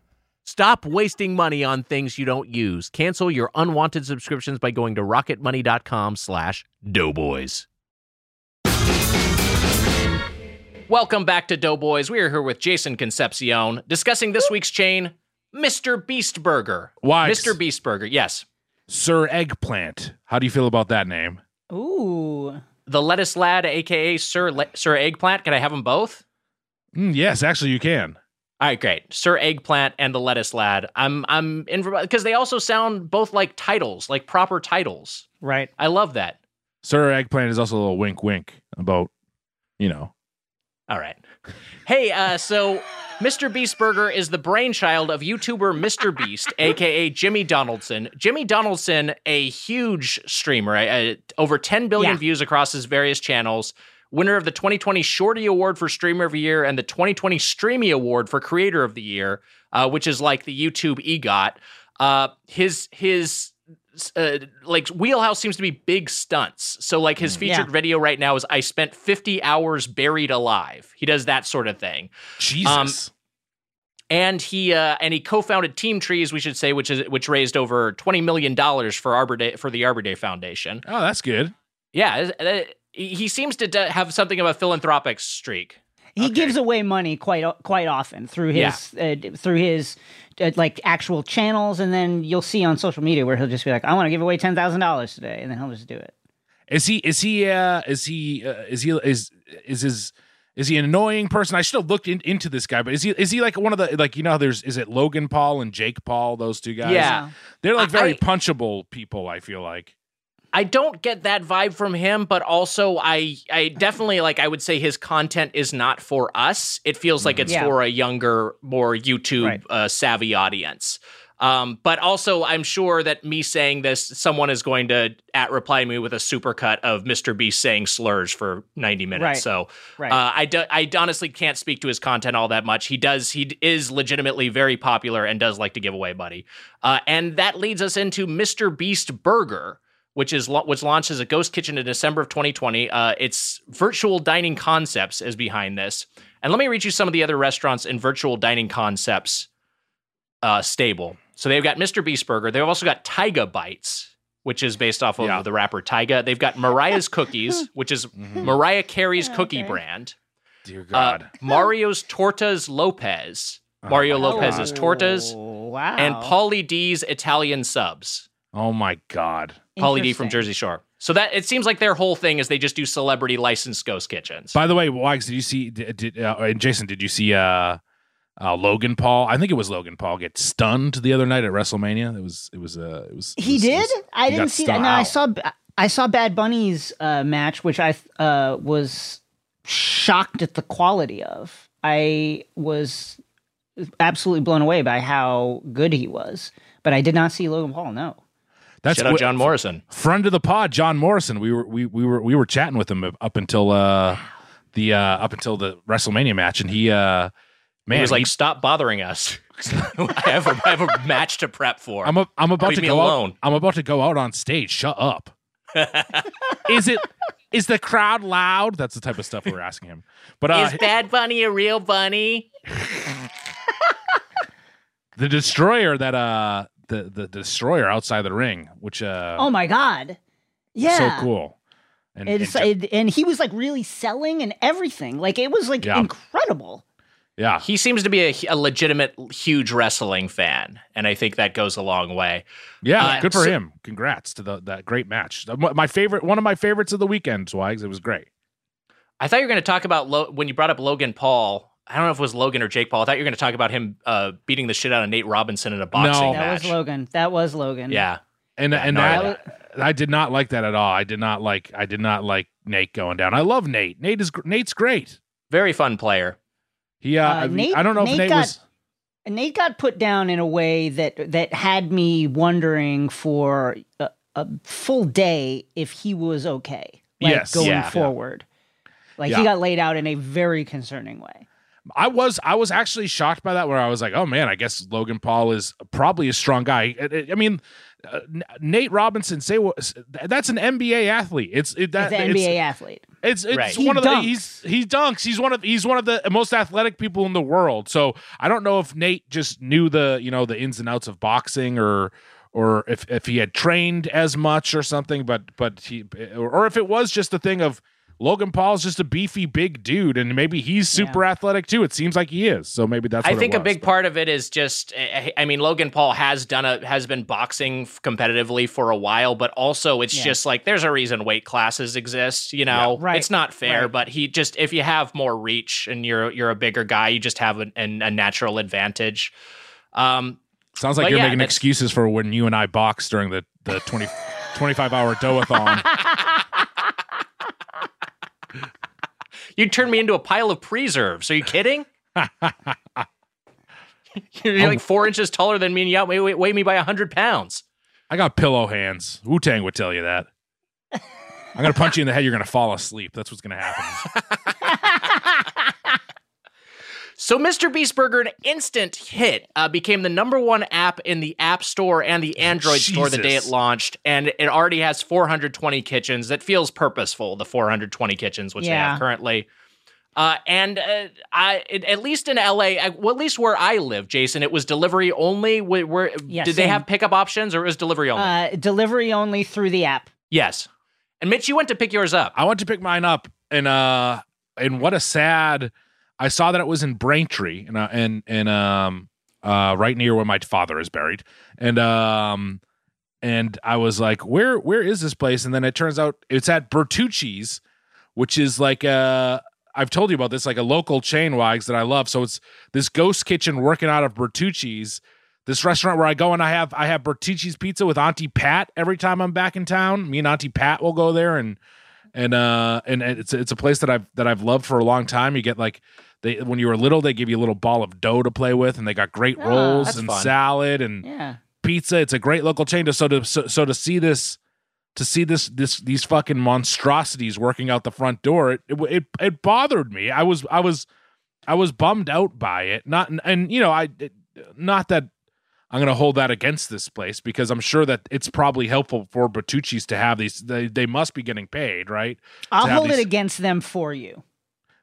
Stop wasting money on things you don't use. Cancel your unwanted subscriptions by going to rocketmoney.com slash doughboys. Welcome back to Doughboys. We are here with Jason Concepcion discussing this week's chain, Mr. Beast Burger. Wags. Mr. Beast Burger, yes. Sir Eggplant. How do you feel about that name? Ooh. The lettuce lad, aka Sir Le- Sir Eggplant. Can I have them both? Mm, yes, actually, you can. All right, great. Sir Eggplant and the Lettuce Lad. I'm I'm in because they also sound both like titles, like proper titles. Right. I love that. Sir Eggplant is also a little wink wink about, you know. All right. Hey, uh, so Mr. Beast Burger is the brainchild of YouTuber Mr. Beast, aka Jimmy Donaldson. Jimmy Donaldson, a huge streamer, uh, over 10 billion Yeah. views across his various channels. Winner of the 2020 Shorty Award for Streamer of the Year and the 2020 Streamy Award for Creator of the Year, uh, which is like the YouTube EGOT. Uh, his his uh, like wheelhouse seems to be big stunts. So like his featured Yeah. video right now is I spent 50 hours buried alive. He does that sort of thing. Jesus. And he uh, and he co-founded Team Trees, we should say, which is which raised over 20 million dollars for Arbor Day for the Arbor Day Foundation. oh, that's good. Yeah, uh, he he seems to d- have something of a philanthropic streak. He Okay. gives away money quite quite often through his uh, through his uh, like actual channels, and then you'll see on social media where he'll just be like, "I want to give away ten thousand dollars today," and then he'll just do it. Is he? Is he? Uh, is he? Uh, is he? Is is his? Is he an annoying person? I should have looked in, into this guy, but is he? Is he like one of the like you know? There's is it Logan Paul and Jake Paul? Those two guys. Yeah. they're like very I- punchable people. I feel like. I don't get that vibe from him, but also I I definitely like I would say his content is not for us. It feels like it's Yeah. for a younger, more YouTube Right. uh, savvy audience. Um, but also, I'm sure that me saying this, someone is going to at reply me with a supercut of Mr. Beast saying slurs for 90 minutes. Right. So Right. uh, I, do, I honestly can't speak to his content all that much. He does, he is legitimately very popular and does like to give away money. Uh, and that leads us into Mr. Beast Burger, which is which launched as a ghost kitchen in December of 2020. Uh, it's virtual dining concepts is behind this. And let me read you some of the other restaurants in virtual dining concepts uh, stable. So they've got Mr. Beast Burger. They've also got Tyga Bites, which is based off of Yeah. the rapper Tyga. They've got Mariah's Cookies, which is Mariah Carey's cookie brand. Dear Uh, God. Mario's Tortas Lopez. Oh Mario my Lopez's God. Tortas. Oh, wow. And Pauly D's Italian subs. Oh my God. Pauly D from Jersey Shore. So that it seems like their whole thing is they just do celebrity licensed ghost kitchens. By the way, Wags, did you see? Did, did uh, and Jason, did you see? Uh, uh, Logan Paul. I think it was Logan Paul get stunned the other night at WrestleMania. It was. It was. Uh, it was. it He was- did. was- I he didn't see that. No, I saw. I saw Bad Bunny's uh, match, which I uh, was shocked at the quality of. I was absolutely blown away by how good he was, but I did not see Logan Paul. No. That's Shout out John Morrison. friend of the pod, John Morrison. We were we we were we were chatting with him up until uh the uh up until the WrestleMania match, and he uh man he was like, he- "Stop bothering us. I have a, I have a match to prep for." I'm a, I'm about Leave to go alone. out. I'm about to go out on stage. Shut up. is it is the crowd loud? That's the type of stuff we're asking him. But uh, is Bad Bunny a real bunny? the destroyer that uh the the destroyer outside the ring, which uh Oh my god. Yeah. so cool. And, It's, and it, and he was like really selling and everything. Like it was like Yeah. incredible. Yeah. He seems to be a, a legitimate, huge wrestling fan, and I think that goes a long way. Yeah, Uh, good for so- him. Congrats to the that great match. My favorite, one of my favorites of the weekend, Swags. It was great. I thought you were going to talk about Lo- when you brought up Logan Paul. I don't know if it was Logan or Jake Paul. I thought you were going to talk about him uh, beating the shit out of Nate Robinson in a boxing No. That match. was Logan. That was Logan. Yeah, And Yeah, and no, that, I- I did not like that at all. I did not like I did not like Nate going down. I love Nate. Nate is Nate's great. very fun player. He uh, Uh, I, Nate- I don't know Nate if Nate got- was Nate got put down in a way that that had me wondering for a, a full day if he was okay. Like Yes. going Yeah. forward. Like Yeah. he got laid out in a very concerning way. I was I was actually shocked by that where I was like, "Oh man, I guess Logan Paul is probably a strong guy." I, I- I mean, uh, Nate Robinson say what that's an NBA athlete. It's it, that As an NBA athlete. It's it's Right. He one of the dunks. he's he dunks. He's one of he's one of the most athletic people in the world. So I don't know if Nate just knew the you know the ins and outs of boxing or or if if he had trained as much or something. But but he or, or if it was just a thing of Logan Paul's just a beefy big dude and maybe he's super athletic too. It seems like he is. So maybe that's I what it think a big but- part of it is just. I I mean, Logan Paul has done a has been boxing competitively for a while, but also it's Yeah. just like there's a reason weight classes exist. You know, Right. it's not fair, Right. but he just if you have more reach and you're you're a bigger guy, you just have an, an, a natural advantage. Um, Sounds like you're yeah, making excuses for when you and I boxed during the the 20, 25 hour doathon. you turned me into a pile of preserves. Are you kidding? You're like four inches taller than me, and you outweigh weigh, weigh me by hundred pounds. I got pillow hands. Wu Tang would tell you that. I'm gonna punch you in the head. You're gonna fall asleep. That's what's gonna happen. So, Mr. Beast Burger, an instant hit, uh, became the number one app in the App Store and the Android Store the day it launched, and it already has 420 kitchens. That feels purposeful. The 420 kitchens, which they have currently. Uh, and uh, I, at least in LA, I, well, at least where I live, Jason, it was delivery only. Where, where Yeah, did they have pickup options, or it was delivery only? Uh, delivery only through the app. yes. And Mitch, you went to pick yours up. I went to pick mine up, and uh, and what a sad. I saw that it was in Braintree, and uh, and and um, uh, right near where my father is buried, and um, and I was like, where where is this place? And then it turns out it's at Bertucci's, which is like a. I've told you about this, like a local chain wags that I love. So it's this ghost kitchen working out of Bertucci's, this restaurant where I go and I have I have Bertucci's pizza with Auntie Pat every time I'm back in town. Me and Auntie Pat will go there and and uh and, and it's it's a place that I've that I've loved for a long time. You get like they when you were little, they give you a little ball of dough to play with, and they got great Ah, rolls and fun. salad and Yeah. pizza. It's a great local chain. So to so, so to see this to see this this these fucking monstrosities working out the front door, it it it, it bothered me. I was I was I was bummed out by it. Not and you know I it, not that I'm going to hold that against this place because I'm sure that it's probably helpful for Bertucci's to have these. They, they must be getting paid, right? I'll hold these- it against them for you.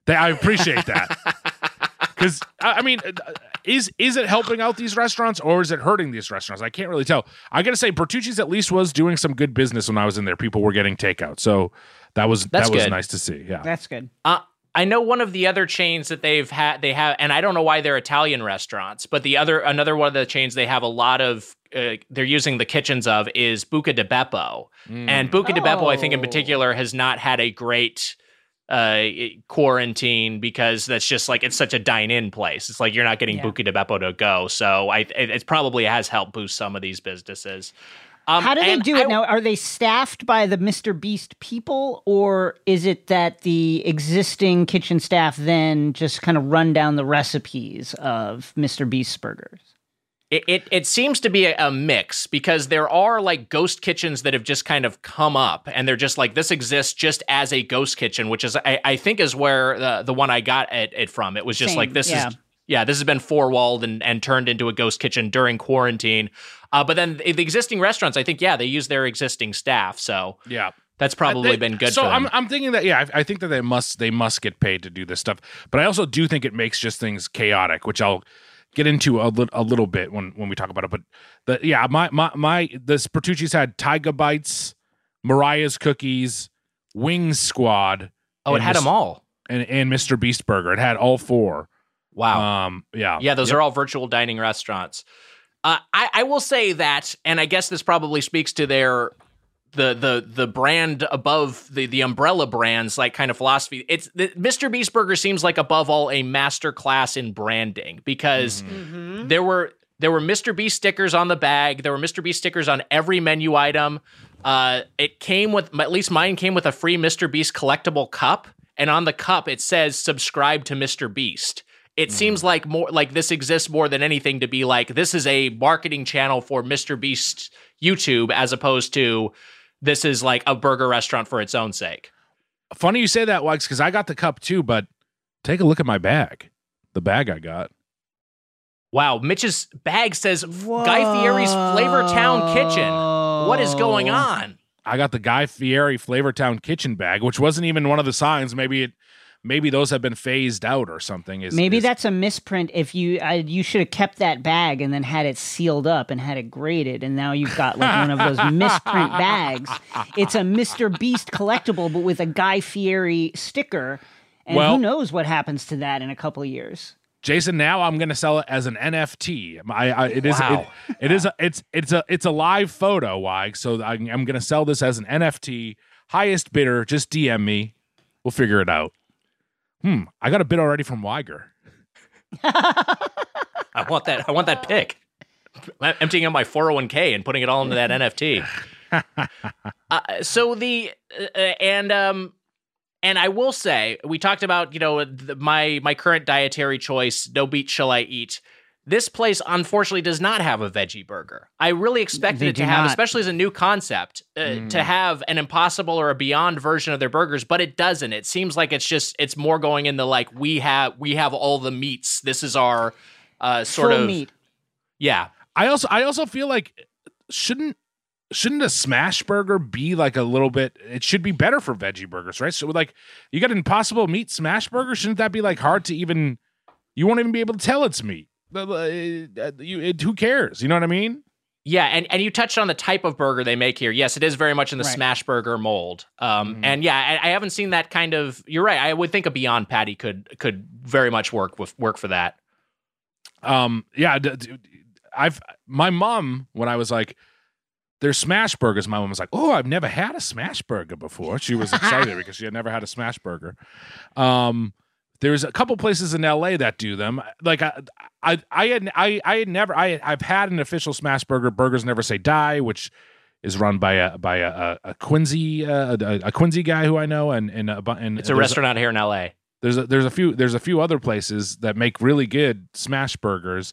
They, I appreciate that because I I mean, uh, is is it helping out these restaurants or is it hurting these restaurants? I can't really tell. I got to say, Bertucci's at least was doing some good business when I was in there. People were getting takeout, so that was That's that was good. nice to see. Yeah, That's good. Uh, I know one of the other chains that they've had they have, and I don't know why they're Italian restaurants, but the other another one of the chains they have a lot of. Uh, they're using the kitchens of is Buca di Beppo, Mm. and Buca di Beppo, I think in Oh. particular, has not had a great uh quarantine because that's just like it's such a dine-in place. It's like you're not getting Yeah. Buca di Beppo to go, so I it, it probably has helped boost some of these businesses. Um, How do they do I- it now? Are they staffed by the Mr. Beast people, or is it that the existing kitchen staff then just kind of run down the recipes of Mr. Beast burgers? It, it it seems to be a, a mix because there are like ghost kitchens that have just kind of come up and they're just like this exists just as a ghost kitchen, which is I, I think is where the the one I got it, it from. It was just Same, like this yeah. is yeah this has been four walled and and turned into a ghost kitchen during quarantine. Uh, but then the the existing restaurants, I think yeah they use their existing staff, so yeah. that's probably They- been good So for them. I'm I'm thinking that yeah, I, I think that they must they must get paid to do this stuff, but I also do think it makes just things chaotic, which I'll get into a, lit- a little bit when when we talk about it. But the yeah, my my my this Bertucci's had Tyga bites, Mariah's cookies, Wings Squad, oh, it had Mis- them all. and and Mr. Beast Burger. It had all four. Wow. Um, yeah, Yeah, those Yep. are all virtual dining restaurants. Uh, I, I will say that, and I guess this probably speaks to their the the the brand above the the umbrella brands like kind of philosophy. It's the, Mr. Beast Burger seems like above all a master class in branding because Mm-hmm. there were there were Mr. Beast stickers on the bag. There were Mr. Beast stickers on every menu item. Uh, it came with at least mine came with a free Mr. Beast collectible cup, and on the cup it says "Subscribe to Mr. Beast." It seems like more like this exists more than anything to be like this is a marketing channel for Mr. Beast YouTube as opposed to this is like a burger restaurant for its own sake. Funny you say that, Wags, because I got the cup too. But take a look at my bag. The bag I got. Wow, Mitch's bag says Guy Fieri's Flavortown Kitchen. What is going on? I got the Guy Fieri Flavortown Kitchen bag, which wasn't even one of the signs. Maybe it, maybe those have been phased out or something. Is Maybe is- that's a misprint. If you uh, you should have kept that bag and then had it sealed up and had it graded, and now you've got like one of those misprint bags. It's a Mr. Beast collectible, but with a Guy Fieri sticker. And Well- who knows what happens to that in a couple of years? Jason. Now I'm going to sell it as an NFT. I, I it is Wow. it, it is a, it's it's a it's a live photo. Why? So I'm going to sell this as an NFT. Highest bidder, just DM me. We'll figure it out. Hmm. I got a bid already from Weiger. I want that. I want that pick. I'm emptying out my 401k and putting it all into that NFT. Uh, so the uh, and um and I will say we talked about you know the, my my current dietary choice. No meat shall I eat. This place unfortunately does not have a veggie burger. I really expected They it to have, not. especially as a new concept, uh, to have an impossible or a beyond version of their burgers, but it doesn't. It seems like it's just it's more going in the like we have we have all the meats. This is our uh, sort Full of meat. yeah. I also I also feel like shouldn't shouldn't a smash burger be like a little bit it should be better for veggie burgers, right? So like you got an impossible meat smash burger, shouldn't that be like hard to even you won't even be able to tell it's meat. The- the- uh, you- it- who cares? You know what I mean? Yeah, and, and you touched on the type of burger they make here. Yes, it is very much in the Right. smash burger mold. Um, and yeah, I, I haven't seen that kind of. You're right. I would think a Beyond Patty could could very much work with work for that. Um, yeah, d- d- I've my mom when I was like, "There's smash burgers." My mom was like, "Oh, I've never had a smash burger before." She was excited because she had never had a smash burger. Um, there's a couple places in LA that do them. Like I, I, I had, I, I had never, I, I've had an official smash burger. Burgers never say die, which is run by a by a, a, Quincy, uh, a, a Quincy guy who I know, and and, a and It's a restaurant out here in L.A. there's a, there's a few there's a few other places that make really good smash burgers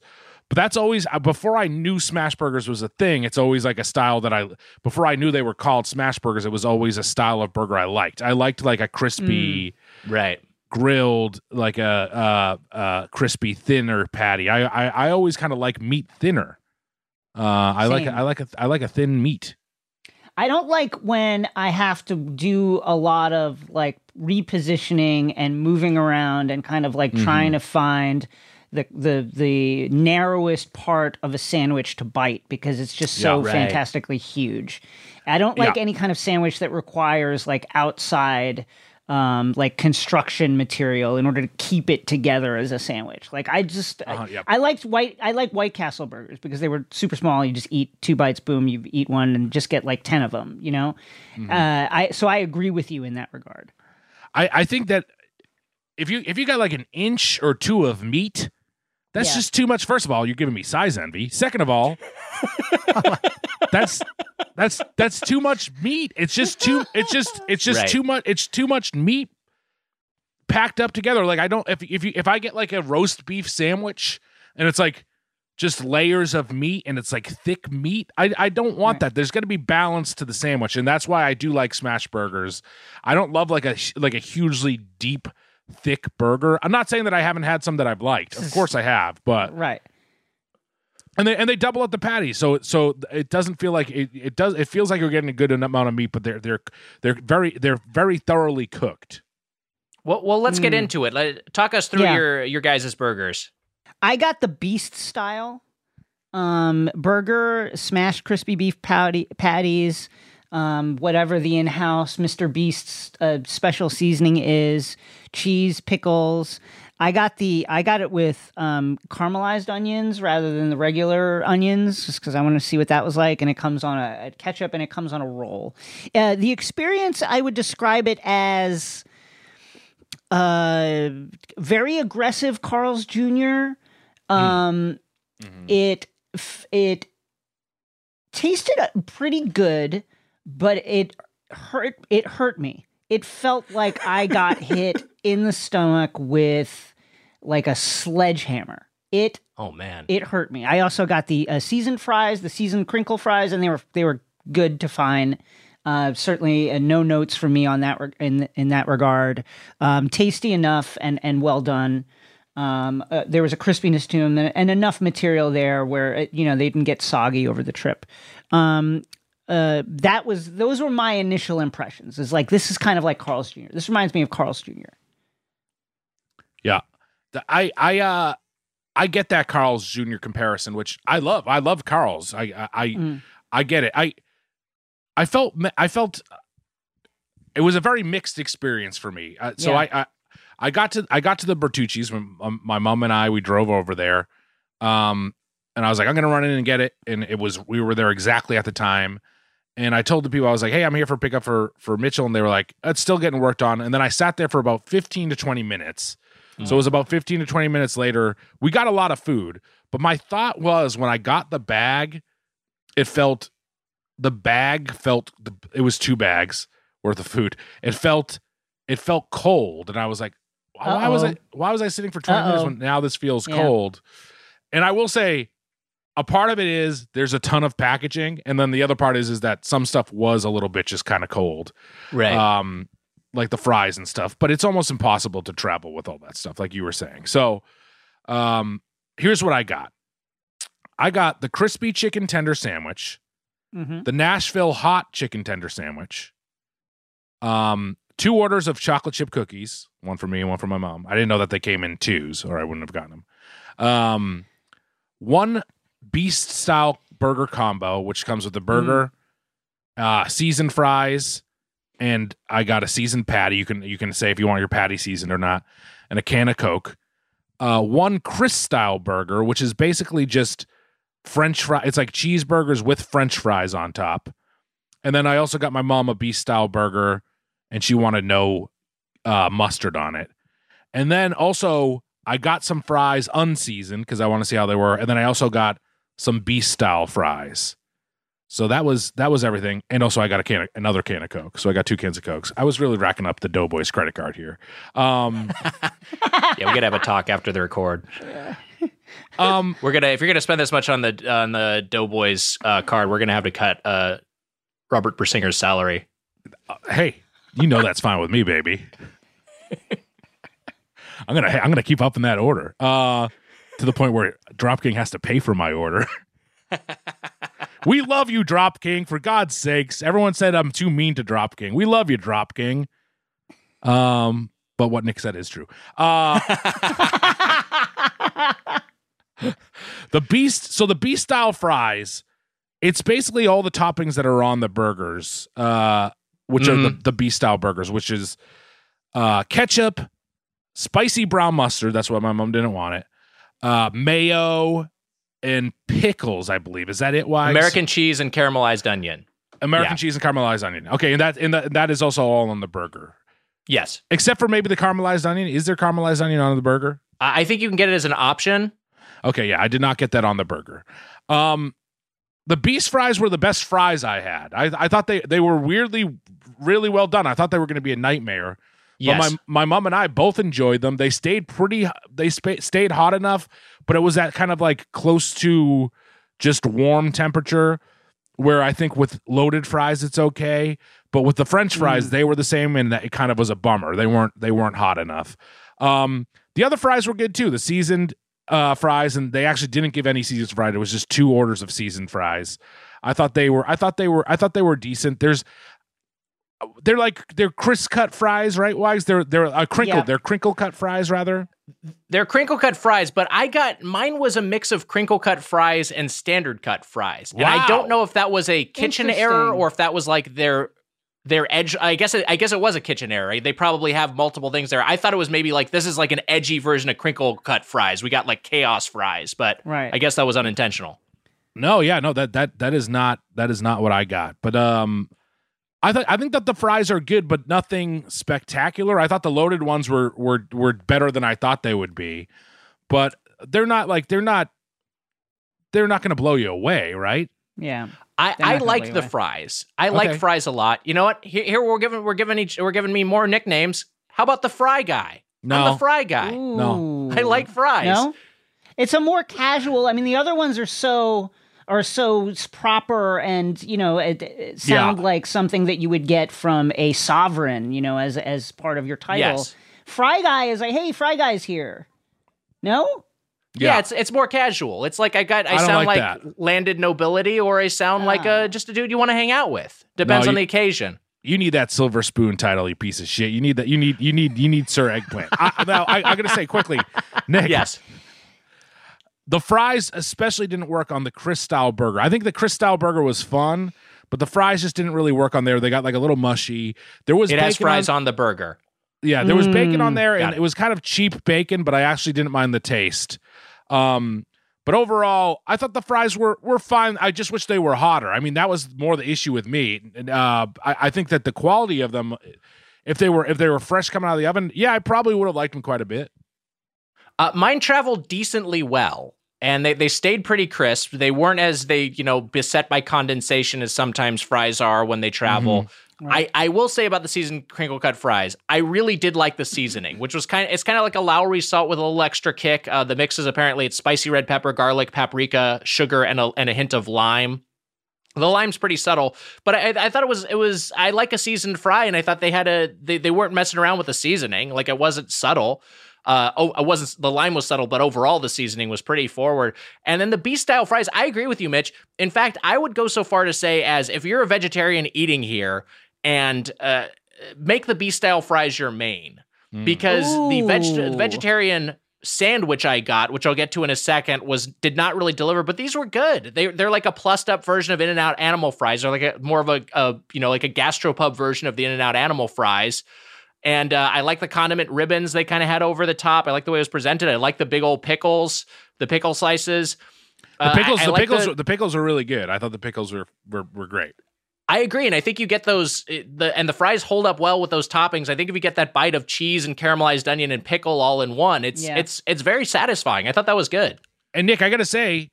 but that's always uh, before i knew smash burgers was a thing it's always like a style that i before i knew they were called smash burgers it was always a style of burger i liked i liked like a crispy Right. Grilled like a uh uh crispy thinner patty i i, I always kind of like meat thinner uh i like i like a i like a thin meat I don't like when I have to do a lot of like repositioning and moving around and kind of like trying to find the the the narrowest part of a sandwich to bite because it's just so Yeah, right. fantastically huge. I don't like Yeah. any kind of sandwich that requires like outside um like construction material in order to keep it together as a sandwich. Like I just I- Uh-huh, yep. I liked white I like White Castle burgers because they were super small. You just eat two bites, boom, you eat one and just get like 10 of them, you know? Mm-hmm. Uh I so I agree with you in that regard. I, I think that if you if you got like an inch or two of meat, that's Yeah. just too much. First of all, you're giving me size envy. Second of all, that's that's that's too much meat. It's just too it's just it's just Right. too much it's too much meat packed up together. Like I don't if if you if I get like a roast beef sandwich and it's like just layers of meat and it's like thick meat. I, I don't want that. There's got to be balance to the sandwich, and that's why I do like smash burgers. I don't love like a like a hugely deep, thick burger. I'm not saying that I haven't had some that I've liked. Of course I have, but Right. And they and they double up the patty, so so it doesn't feel like it, it does. It feels like you're getting a good amount of meat, but they're they're they're very they're very thoroughly cooked. Well, well, let's get into it. Let, talk us through Yeah. your your guys' burgers. I got the beast style um, burger, smashed crispy beef patty, patties, um, whatever the in-house Mr. Beast's uh, special seasoning is, cheese, pickles. I got the I got it with um, caramelized onions rather than the regular onions, just because I want to see what that was like. And it comes on a, a ketchup and it comes on a roll. Uh, the experience I would describe it as uh, very aggressive Carl's Jr. Um, It f- it tasted uh, pretty good, but it hurt. It hurt me. It felt like I got hit in the stomach with like a sledgehammer. It Oh man. it hurt me. I also got the uh, seasoned fries, the seasoned crinkle fries, and they were they were good to find. Uh, certainly, uh, no notes from me on that reg- in in that regard. Um, tasty enough and and well done. Um, uh, there was a crispiness to them and, and enough material there where it, you know they didn't get soggy over the trip. Um, uh, that was those were my initial impressions. Is like this is kind of like Carl's Jr. This reminds me of Carl's Jr. Yeah. The- I I uh I get that Carl's Jr. comparison, which I love. I love Carl's. I I I, Mm. I get it. I I felt I felt it was a very mixed experience for me. Uh, so Yeah. I, I I got to I got to the Bertucci's when um, my mom and I we drove over there. Um and I was like I'm going to run in and get it and it was we were there exactly at the time. And I told the people I was like, "Hey, I'm here for pickup for for Mitchell," and they were like, "It's still getting worked on." And then I sat there for about 15 to 20 minutes. So it was about 15 to 20 minutes later. We got a lot of food, but my thought was when I got the bag, it felt the bag felt the, it was two bags worth of food. It felt it felt cold, and I was like, why was I why was I sitting for 20 minutes Uh-oh. when now this feels Yeah. cold? And I will say, a part of it is there's a ton of packaging, and then the other part is is that some stuff was a little bit just kind of cold. Right. um like the fries and stuff but it's almost impossible to travel with all that stuff like you were saying. So um here's what i got. I got the crispy chicken tender sandwich Mm-hmm. the nashville hot chicken tender sandwich um two orders of chocolate chip cookies one for me and one for my mom. I didn't know that they came in twos or i wouldn't have gotten them. Um one beast style burger combo which comes with the burger uh seasoned fries and I got a seasoned patty. You can you can say if you want your patty seasoned or not, and a can of Coke. Uh, one Chris style burger, which is basically just French fry. It's like cheeseburgers with French fries on top. And then I also got my mom a beast style burger, and she wanted no uh, mustard on it. And then also I got some fries unseasoned because I want to see how they were. And then I also got some beast style fries. So that was that was everything, and also I got a can of, another can of Coke. So I got two cans of Cokes. I was really racking up the Doughboys credit card here. Um, yeah, we gotta have a talk after the record. um, We're gonna if you're gonna spend this much on the on the Doughboys uh, card, we're gonna have to cut uh, Robert Bersinger's salary. hey, you know that's fine with me, baby. I'm gonna I'm gonna keep up in that order uh, to the point where Dropking has to pay for my order. we love you, Drop King. For God's sakes, everyone said I'm too mean to Drop King. We love you, Drop King. Um, but what Nick said is true. Uh, the beast. So the beast style fries. It's basically all the toppings that are on the burgers, uh, which are the, the beast style burgers, which is uh, ketchup, spicy brown mustard. That's why my mom didn't want it. Uh, mayo and pickles. I believe is that it? Why American cheese and caramelized onion. American yeah. cheese and caramelized onion. Okay, and that and that, that is also all on the burger, Yes, except for maybe the caramelized onion. Is there caramelized onion on the burger? I I think you can get it as an option. Okay, yeah, I did not get that on the burger. Um, the beast fries were the best fries I had. I, I thought they they were weirdly really well done. I thought they were going to be a nightmare. Yes, But my my mom and I both enjoyed them. They stayed pretty. They spa- stayed hot enough, but it was that kind of like close to just warm temperature. Where I think with loaded fries it's okay, but with the French fries they were the same, and that it kind of was a bummer. They weren't they weren't hot enough. Um, the other fries were good too. The seasoned uh, fries, and they actually didn't give any seasoned fries. It was just two orders of seasoned fries. I thought they were. I thought they were. I thought they were decent. There's they're like they're crisp cut fries, right? Wise, they're they're uh, crinkled. Yeah. They're crinkle cut fries, rather. they're crinkle cut fries, but I got mine was a mix of crinkle cut fries and standard cut fries, and I don't know if that was a kitchen error or if that was like their their edge. I guess it, I guess it was a kitchen error. They probably have multiple things there. I thought it was maybe like this is like an edgy version of crinkle cut fries. We got like chaos fries, but Right. I guess that was unintentional. No, yeah, no, that that that is not that is not what I got. But um I thought I think that the fries are good, but nothing spectacular. I thought the loaded ones were were were better than I thought they would be. But they're not like they're not they're not gonna blow you away, right? Yeah. I, I not gonna like the away. fries. I like fries a lot. You know what? Here, here we're giving we're giving each we're giving me more nicknames. How about the fry guy? I'm No. the fry guy. Ooh. I like fries. No, it's a more casual. I mean, the other ones are so are so s- proper and you know it, it sound Yeah. like something that you would get from a sovereign. You know, as as part of your title. Yes. Fry guy is like, hey, Fry guy's here. No. Yeah. it's it's more casual. It's like I got I, I sound like like, landed nobility or I sound like a just a dude you want to hang out with. Depends No, on you- the occasion. you need that silver spoon title, you piece of shit. You need that. You need you need you need Sir Eggplant. I, now I, I'm gonna say quickly, Nick. Yes. The fries especially didn't work on the Chris style burger. I think the Chris style burger was fun, but the fries just didn't really work on there. They got like a little mushy. There was It has fries on, on the burger. yeah, there was bacon on Mm. there, and it. it was kind of cheap bacon, but I actually didn't mind the taste. Um, but overall, I thought the fries were were fine. I just wish they were hotter. I mean, that was more the issue with me. And uh, I, I think that the quality of them, if they were if they were fresh coming out of the oven, yeah, I probably would have liked them quite a bit. Uh, mine traveled decently well, and they, they stayed pretty crisp. They weren't as they you know beset by condensation as sometimes fries are when they travel. Right. I, I will say about the seasoned crinkle cut fries, I really did like the seasoning, which was kind of it's kind of like a Lawry salt with a little extra kick. Uh, the mix is apparently it's spicy red pepper, garlic, paprika, sugar, and a and a hint of lime. The lime's pretty subtle, but I, I thought it was it was I like a seasoned fry, and I thought they had a they, they weren't messing around with the seasoning, like it wasn't subtle. Uh, oh, it wasn't the lime was subtle, but overall the seasoning was pretty forward. And then the beast style fries, I agree with you, Mitch. In fact, I would go so far to say as if you're a vegetarian eating here and uh, make the beast style fries your main because the veg- vegetarian sandwich I got, which I'll get to in a second, was did not really deliver, but these were good. They they're like a plussed up version of In-N-Out animal fries. They're like a more of a, a you know like a gastropub version of the In-N-Out animal fries. And uh, I like the condiment ribbons they kind of had over the top. I like the way it was presented. I like the big old pickles, the pickle slices. The Uh, I- pickles, I the like pickles, the- the pickles are really good. I thought the pickles were were, were great. I agree, and I think you get those eh, the and the fries hold up well with those toppings. I think if you get that bite of cheese and caramelized onion and pickle all in one, it's Yeah. it's it's very satisfying. I thought that was good. And Nick, I gotta say,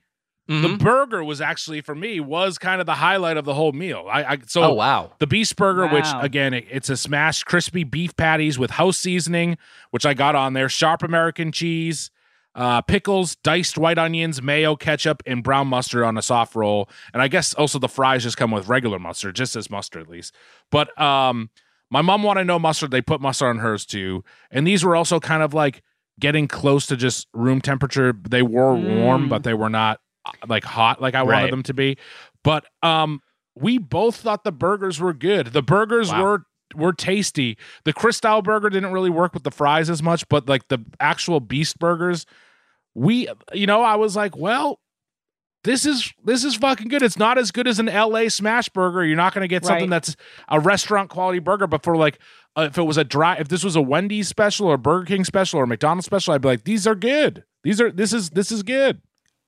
the Mhm. burger was actually for me was kind of the highlight of the whole meal. I, I so oh wow, the beast burger, which again, it- it's a smashed crispy beef patties with house seasoning, which I got on there, sharp American cheese, uh, pickles, diced white onions, mayo, ketchup, and brown mustard on a soft roll. And I guess also the fries just come with regular mustard, just as mustard at least. But um, my mom wanted no mustard. They put mustard on hers too. And these were also kind of like getting close to just room temperature. They were warm, Mm. but they were not like hot like I wanted Right. them to be. But um, we both thought the burgers were good. The burgers Wow. were were tasty. The Chris style burger didn't really work with the fries as much, but like the actual beast burgers, we you know, I was like, well, this is this is fucking good. It's not as good as an LA smash burger. You're not going to get something Right. that's a restaurant quality burger, but for like uh, if it was a dry if this was a Wendy's special or Burger King special or McDonald's special, I'd be like, these are good. These are this is this is good.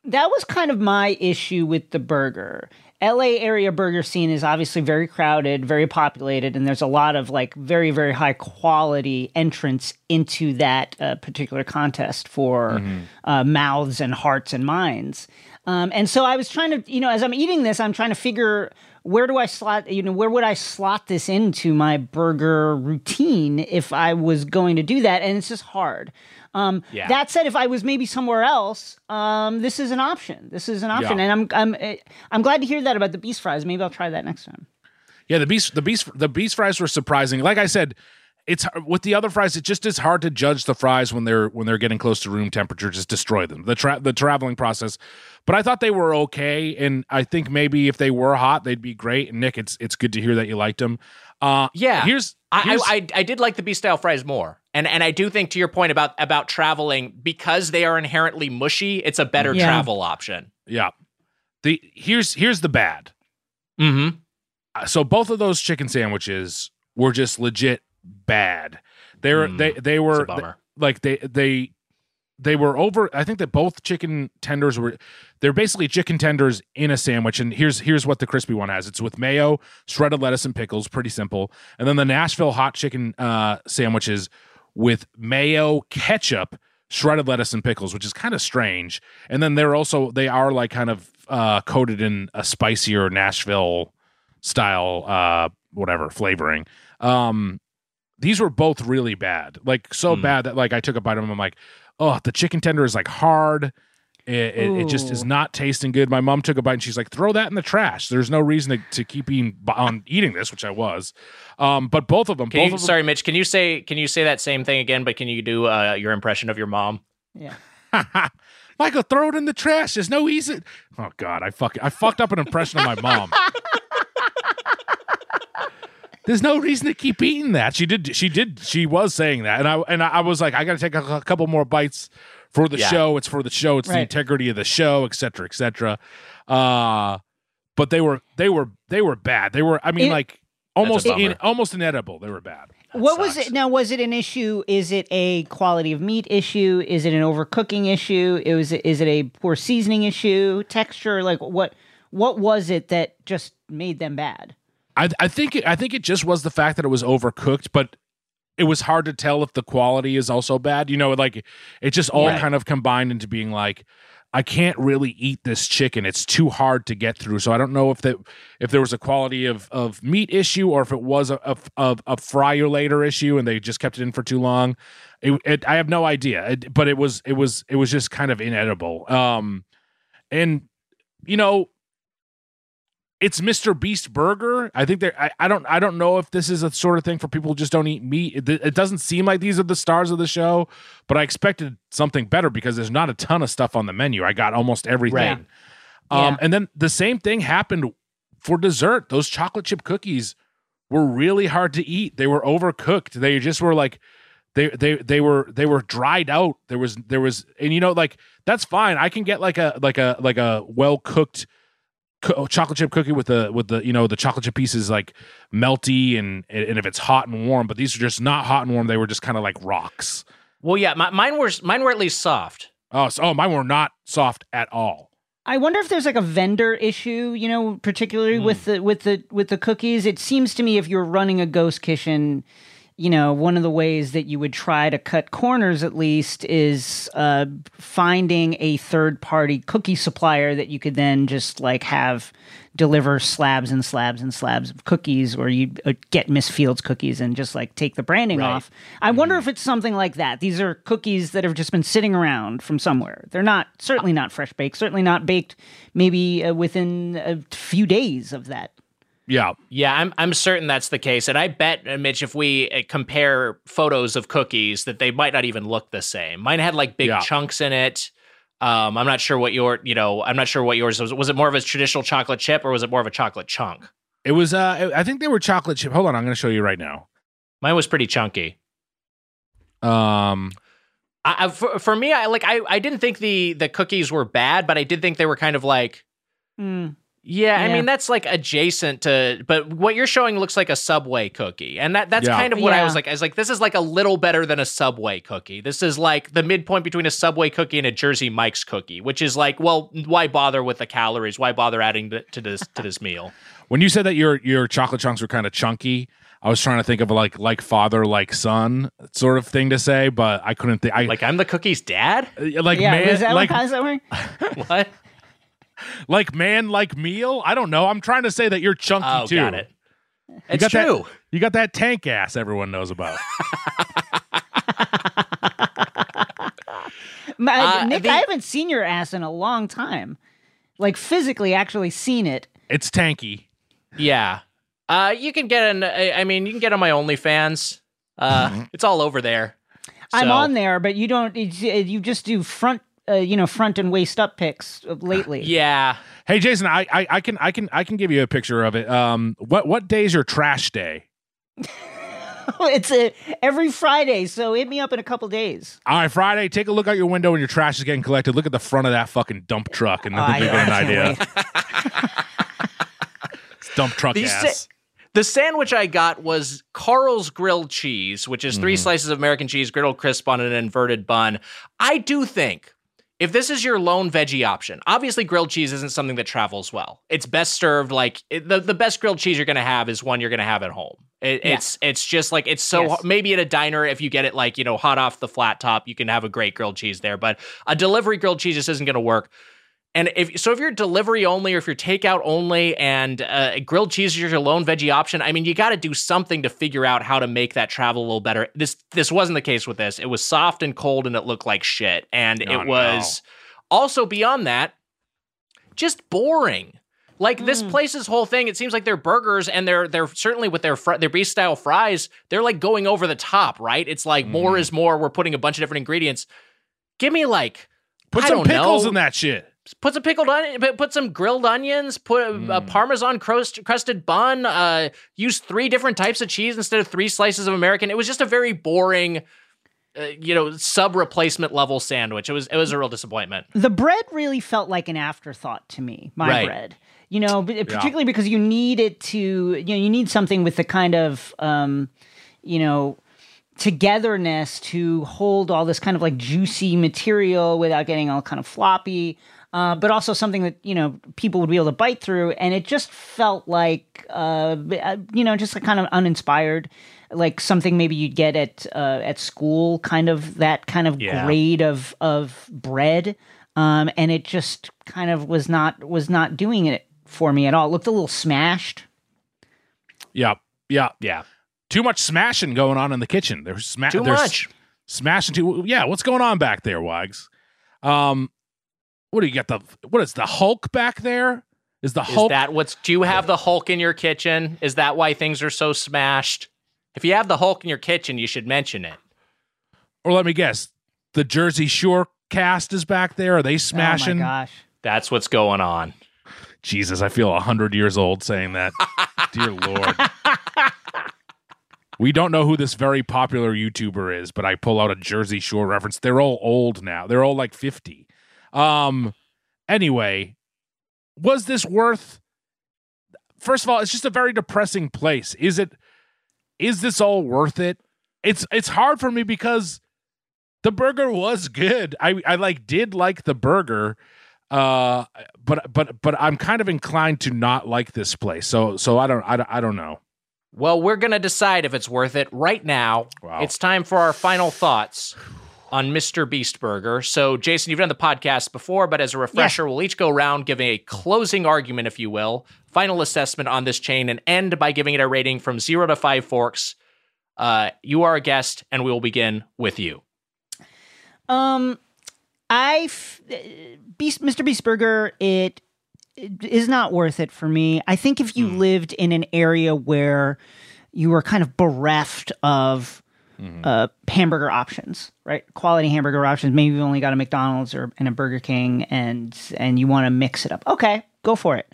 That was kind of my issue with the burger. LA area burger scene is obviously very crowded, very populated, and there's a lot of like very, very high quality entrants into that uh, particular contest for uh, mouths and hearts and minds. Um, and so I was trying to, you know, as I'm eating this, I'm trying to figure where do I slot, you know, where would I slot this into my burger routine if I was going to do that? And it's just hard. Um, Yeah. That said, if I was maybe somewhere else, um, this is an option. This is an option, Yeah. and I'm I'm eh, I'm glad to hear that about the beast fries. Maybe I'll try that next time. Yeah, the beast, the beast, the beast fries were surprising. Like I said, it's with the other fries. It just is hard to judge the fries when they're when they're getting close to room temperature. Just destroy them. The tra- the traveling process. But I thought they were okay, and I think maybe if they were hot, they'd be great. And Nick, it's it's good to hear that you liked them. Uh, Yeah. Here's, I, I, I did like the beast style fries more, and and I do think to your point about about traveling because they are inherently mushy, it's a better Yeah. travel option. yeah. The here's here's the bad. Mm-hmm. uh, so both of those chicken sandwiches were just legit bad. They were Mm, they they were bummer. like they they they were over i think that both chicken tenders were they're basically chicken tenders in a sandwich and here's here's what the crispy one has. It's with mayo shredded lettuce and pickles pretty simple. And then the nashville hot chicken uh sandwiches with mayo ketchup shredded lettuce and pickles which is kind of strange. And then they're also they are like kind of uh coated in a spicier nashville style uh whatever flavoring. Um these were both really bad like so Hmm. bad that like i took a bite of them i'm like oh the chicken tender is like hard it, it, it just is not tasting good my mom took a bite and she's like throw that in the trash there's no reason to, to keep eating on eating this which i was um but both of them Can both you, of them sorry, Mitch. Can you say can you say that same thing again? But can you do uh, your impression of your mom? Yeah. Michael, throw it in the trash. There's no easy. Oh God, I fuck, I fucked up an impression of my mom. There's no reason to keep eating that. She did. She did. She was saying that, and I and I was like, I got to take a, a couple more bites for the Yeah. show. It's for the show. It's the integrity of the show, et cetera, et cetera. Uh, but they were they were they were bad. They were. I mean, It- like almost in, almost inedible. They were bad. what was it now? Was it an issue? Is it a quality of meat issue? Is it an overcooking issue? It was is it a poor seasoning issue? Texture? Like what? What was it that just made them bad? I I think it, I think it just was the fact that it was overcooked, but it was hard to tell if the quality is also bad. You know, like it just all Right. kind of combined into being like I can't really eat this chicken. It's too hard to get through. So I don't know if that if there was a quality of of meat issue or if it was a a, a, a fryer later issue and they just kept it in for too long. It, it, I have no idea, It- but it was it was it was just kind of inedible. Um, and you know, it's Mr. Beast Burger. I think they're. I, I don't. I don't know if this is a sort of thing for people who just don't eat meat. It, it doesn't seem like these are the stars of the show, but I expected something better because there's not a ton of stuff on the menu. I got almost everything. Right. Um, Yeah. and then the same thing happened for dessert. Those chocolate chip cookies were really hard to eat. They were overcooked. They just were like they they they were they were dried out. There was there was and you know like that's fine. I can get like a like a like a well cooked co- oh, chocolate chip cookie with the with the you know the chocolate chip pieces like melty and and if it's hot and warm. But these are just not hot and warm. They were just kind of like rocks. Well, yeah, my, mine were mine were at least soft. Oh, so, oh, mine were not soft at all. I wonder if there's like a vendor issue, you know, particularly with hmm. the with the with the cookies. It seems to me if you're running a ghost kitchen, you know, one of the ways that you would try to cut corners at least is uh, finding a third party cookie supplier that you could then just like have deliver slabs and slabs and slabs of cookies, or you uh, get Miss Fields cookies and just like take the branding Right. off. I wonder if it's something like that. These are cookies that have just been sitting around from somewhere. They're not certainly not fresh baked. Certainly not baked. Maybe uh, within a few days of that. Yeah, Yeah, I'm I'm certain that's the case, and I bet, uh, Mitch, if we uh, compare photos of cookies, that they might not even look the same. Mine had like big Yeah. chunks in it. Um, I'm not sure what your, you know, I'm not sure what yours was. Was it more of a traditional chocolate chip or was it more of a chocolate chunk? it was. Uh, I think they were chocolate chip. Hold on, I'm going to show you right now. Mine was pretty chunky. Um, I, I, for, for me, I like I, I didn't think the the cookies were bad, but I did think they were kind of like Mm. Yeah, I mean that's like adjacent to but what you're showing looks like a Subway cookie. And that that's Yeah. kind of what I was like. I was like this is like a little better than a Subway cookie. This is like the midpoint between a Subway cookie and a Jersey Mike's cookie, which is like, well, why bother with the calories? Why bother adding to, to this to this meal? when you said that your your chocolate chunks were kind of chunky, I was trying to think of like like father like son sort of thing to say, but I couldn't think. I Like I'm the cookie's dad? like like yeah, man is that like what how's that work? What? like man like meal. I don't know. I'm trying to say that you're chunky Oh, too. got it. It's got that- true. You got that tank ass everyone knows about. Ma- Uh, Nick, the- I haven't seen your ass in a long time. Like physically, actually seen it. it's tanky. Yeah. Uh, you can get an. I I mean, you can get on my OnlyFans. Uh, it's all over there. I'm on there, but you don't. uh, You just do front, uh, you know, front and waist up pics of lately. Yeah. Hey Jason, I, I I can I can I can give you a picture of it. Um, what what day is your trash day? it's uh every Friday, so hit me up in a couple days. All right, Friday. Take a look out your window when your trash is getting collected. Look at the front of that fucking dump truck, and then I- you get an idea. It's Dump truck These ass. sa- the sandwich I got was Karl's grilled cheese, which is 3 Mhm. slices of American cheese griddled crisp on an inverted bun. I do think if this is your lone veggie option, obviously grilled cheese isn't something that travels well. It's best served like it, the the best grilled cheese you're going to have is one you're going to have at home. It, Yeah. It's it's just like it's so Yes. maybe at a diner if you get it like you know hot off the flat top you can have a great grilled cheese there, but a delivery grilled cheese just isn't going to work. And if so, if you're delivery only or if you're takeout only, and uh, grilled cheese is your lone veggie option, I mean, you got to do something to figure out how to make that travel a little better. This this wasn't the case with this. It was soft and cold, and it looked like shit. And Oh, it was also beyond that, just boring. Like this place's whole thing, it seems like their burgers and they're they're certainly with their fr- their beast style fries, they're like going over the top, right? It's like more Mhm. is more. We're putting a bunch of different ingredients. Give me like Put I some don't pickles know. in that shit. Put some pickled onion, put- put some grilled onions, put a, a Mm. parmesan crust, crusted bun, uh, use three different types of cheese instead of three slices of American. It was just a very boring, uh, you know, sub replacement level sandwich. It was it was a real disappointment. the bread really felt like an afterthought to me my Right. bread you know b- particularly because you need it to you know you need something with the kind of um you know togetherness to hold all this kind of like juicy material without getting all kind of floppy uh, but also something that you know people would be able to bite through and it just felt like uh, uh, you know just like kind of uninspired like something maybe you'd get at uh, at school kind of that kind of Yeah. grade of of bread um, and it just kind of was not was not doing it for me at all it looked a little smashed Yeah, yeah. Yeah, Too much smashing going on in the kitchen. There's sma- too much. smashing too. Yeah, what's going on back there, Wags? Um, what do you got? The what is the Hulk back there? Is the Is Hulk? that what's? Do you have the Hulk in your kitchen? Is that why things are so smashed? If you have the Hulk in your kitchen, you should mention it. or let me guess, the Jersey Shore cast is back there. Are they smashing? oh my gosh That's what's going on. Jesus, I feel hundred years old saying that. Dear Lord. We don't know who this very popular YouTuber is, but I pull out a Jersey Shore reference. They're all old now. They're all like 50. Um anyway, was this worth First of all, it's just a very depressing place. Is it is this all worth it? It's it's hard for me because the burger was good. I I like did like the burger uh but but but i'm kind of inclined to not like this place so so i don't i don't, I don't know Well, we're going to decide if it's worth it right now. Wow. It's time for our final thoughts on Mr. Beast Burger. So, Jason, you've done the podcast before, but as a refresher, we'll each go around giving a closing argument, if you will, final assessment on this chain, and end by giving it a rating from zero to five forks. Uh, you are a guest, and we will begin with you. Um, I f- Beast Mr. Beast Burger it, it is not worth it for me. I think if you lived in an area where you were kind of bereft of uh, hamburger options, right? Quality hamburger options. Maybe you've only got a McDonald's or and a Burger King, and and you want to mix it up. Okay, go for it.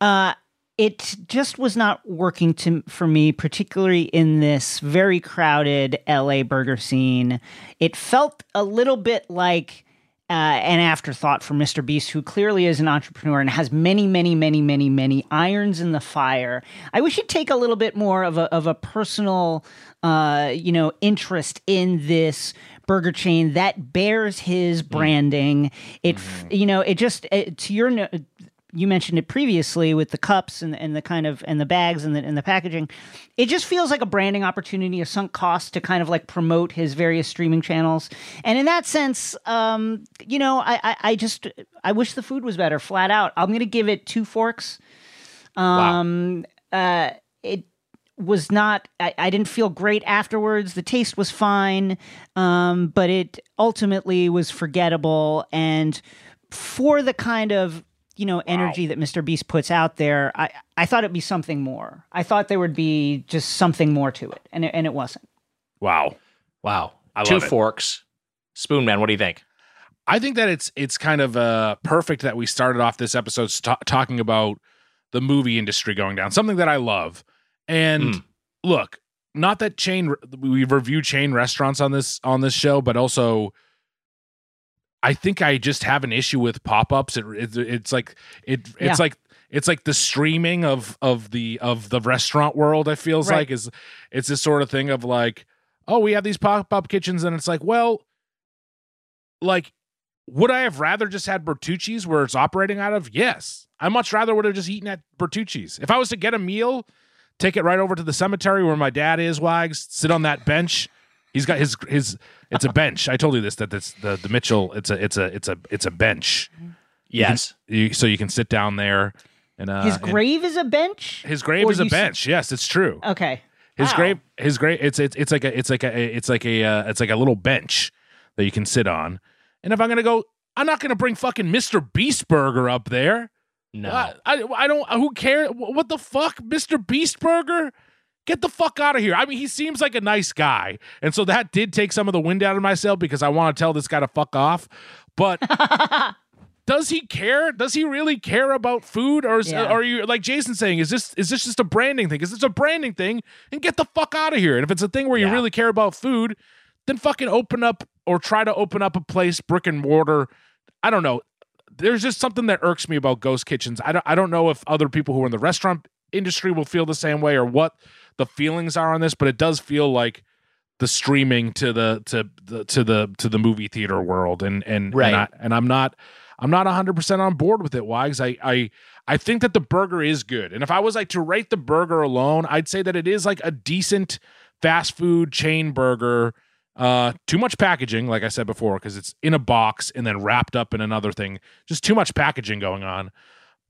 Uh, it just was not working to for me, particularly in this very crowded LA burger scene. It felt a little bit like uh, an afterthought for Mr. Beast, who clearly is an entrepreneur and has many, many, many, many, many irons in the fire. I wish he'd take a little bit more of a of a personal, uh, you know, interest in this burger chain that bears his branding. It, f you know, it just it, to your. You mentioned it previously with the cups and, and the kind of and the bags and the and the packaging. It just feels like a branding opportunity, a sunk cost to kind of like promote his various streaming channels. And in that sense, um, you know, I, I I just I wish the food was better, flat out. I'm gonna give it two forks. Um, uh, it was not I, I didn't feel great afterwards the taste was fine um, but it ultimately was forgettable and for the kind of you know energy that mr beast puts out there i i thought it'd be something more i thought there would be just something more to it and it, and it wasn't wow Wow. I Two love it. forks. Spoonman, what do you think? I think that it's it's kind of uh, perfect that we started off this episode st- talking about the movie industry going down, something that I love. And Mm. look, not that chain we review chain restaurants on this on this show, but also I think I just have an issue with pop ups. It, it, it's like it it's Yeah. like it's like the streaming of of the of the restaurant world. It feels Right. like is it's this sort of thing of like, oh, we have these pop up kitchens, and it's like, well, like, would I have rather just had Bertucci's where it's operating out of? Yes, I much rather would have just eaten at Bertucci's. If I was to get a meal, take it right over to the cemetery where my dad is. Wags, sit on that bench. He's got his his. It's a bench. I told you this that it's the the Mitchell. It's a it's a it's a it's a bench. Yes. You, so you can sit down there and uh, His and- grave is a bench. his grave Or is a you s- bench. yes, it's true. Okay. His Wow. grave, his grave. It's it's it's like a it's like a it's like a uh, it's like a little bench that you can sit on. And if I'm gonna go, I'm not gonna bring fucking Mr. Beastburger up there. No. I, I I don't. Who cares? What the fuck, Mr. Beast Burger? Get the fuck out of here. I mean, he seems like a nice guy. And so that did take some of the wind out of myself because I want to tell this guy to fuck off. But does he care? Does he really care about food? Or is, Yeah. are you like Jason saying, is this is this just a branding thing? Is this a branding thing? And get the fuck out of here. And if it's a thing where you Yeah. really care about food, then fucking open up or try to open up a place, brick and mortar. I don't know. There's just something that irks me about ghost kitchens. I don't I don't know if other people who are in the restaurant industry will feel the same way or what the feelings are on this, but it does feel like the streaming to the to the to the to the movie theater world and and Right. and, I, and I'm not I'm not 100% on board with it why cuz I I I think that the burger is good. And if I was like to rate the burger alone, I'd say that it is like a decent fast food chain burger. Uh too much packaging like I said before because it's in a box and then wrapped up in another thing. Just too much packaging going on.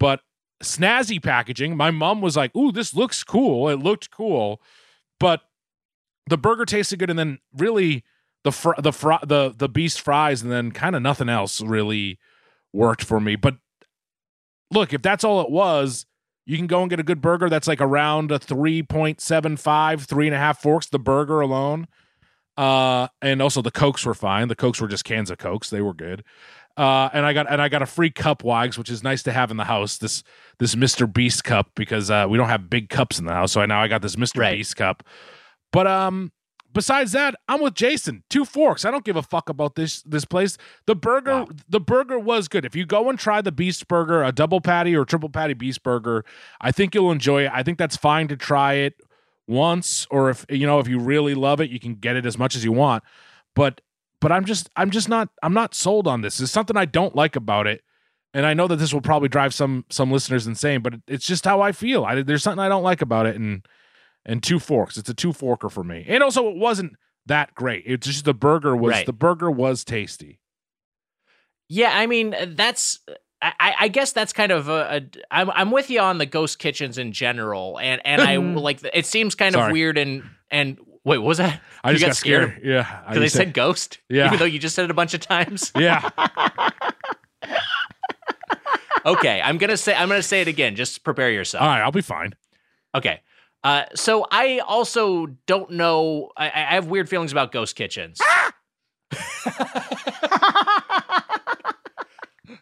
But snazzy packaging. My mom was like, "Ooh, this looks cool." It looked cool. But the burger tasted good and then really the fr- the fr- the the beast fries and then kind of nothing else really worked for me but look if that's all it was you can go and get a good burger that's like around a 3.75 three and a half forks the burger alone uh and also the cokes were fine the cokes were just cans of cokes they were good uh and i got and i got a free cup wags which is nice to have in the house this this mr beast cup because uh we don't have big cups in the house so I now i got this mr Right. beast cup. But um besides that i'm with jason two forks. I don't give a fuck about this this place. The burger Wow. the burger was good. If you go and try the beast burger a double patty or triple patty beast burger i think you'll enjoy it. I think that's fine to try it once or if you know if you really love it you can get it as much as you want. But but i'm just i'm just not i'm not sold on this there's something i don't like about it and i know that this will probably drive some some listeners insane but it's just how i feel I, there's something i don't like about it and and two forks it's a two forker for me and also it wasn't that great it's just the burger was Right. the burger was tasty Yeah, I mean uh, that's. I, I I guess that's kind of a, a. I'm I'm with you on the ghost kitchens in general, and and I like. It seems kind Sorry. of weird and and wait, what was that? i You just got got, scared, scared? yeah Because they just said ghost, Yeah. even though you just said it a bunch of times. yeah okay, I'm gonna say I'm gonna say it again. Just prepare yourself. all right i'll be fine Okay. Uh, so I also don't know. I, I have weird feelings about ghost kitchens.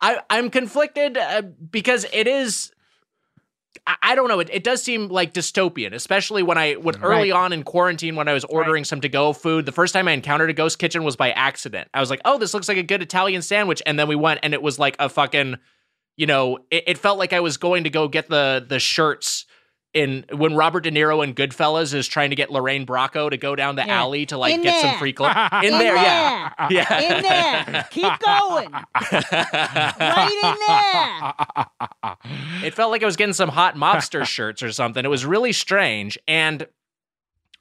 I, I'm conflicted uh, because it is. I, don't know. It, it does seem like dystopian, especially when I when mm-hmm. early Right. on in quarantine when I was ordering some to go food. The first time I encountered a ghost kitchen was by accident. I was like, "Oh, this looks like a good Italian sandwich," and then we went, and it was like a fucking, you know, it, it felt like I was going to go get the the shirts in when Robert De Niro in Goodfellas is trying to get Lorraine Bracco to go down the Yeah. alley to like In get some free clothes. In, In there, yeah. Yeah. In there. Keep going. Right in there. it felt like I was getting some hot mobster shirts or something. It was really strange, and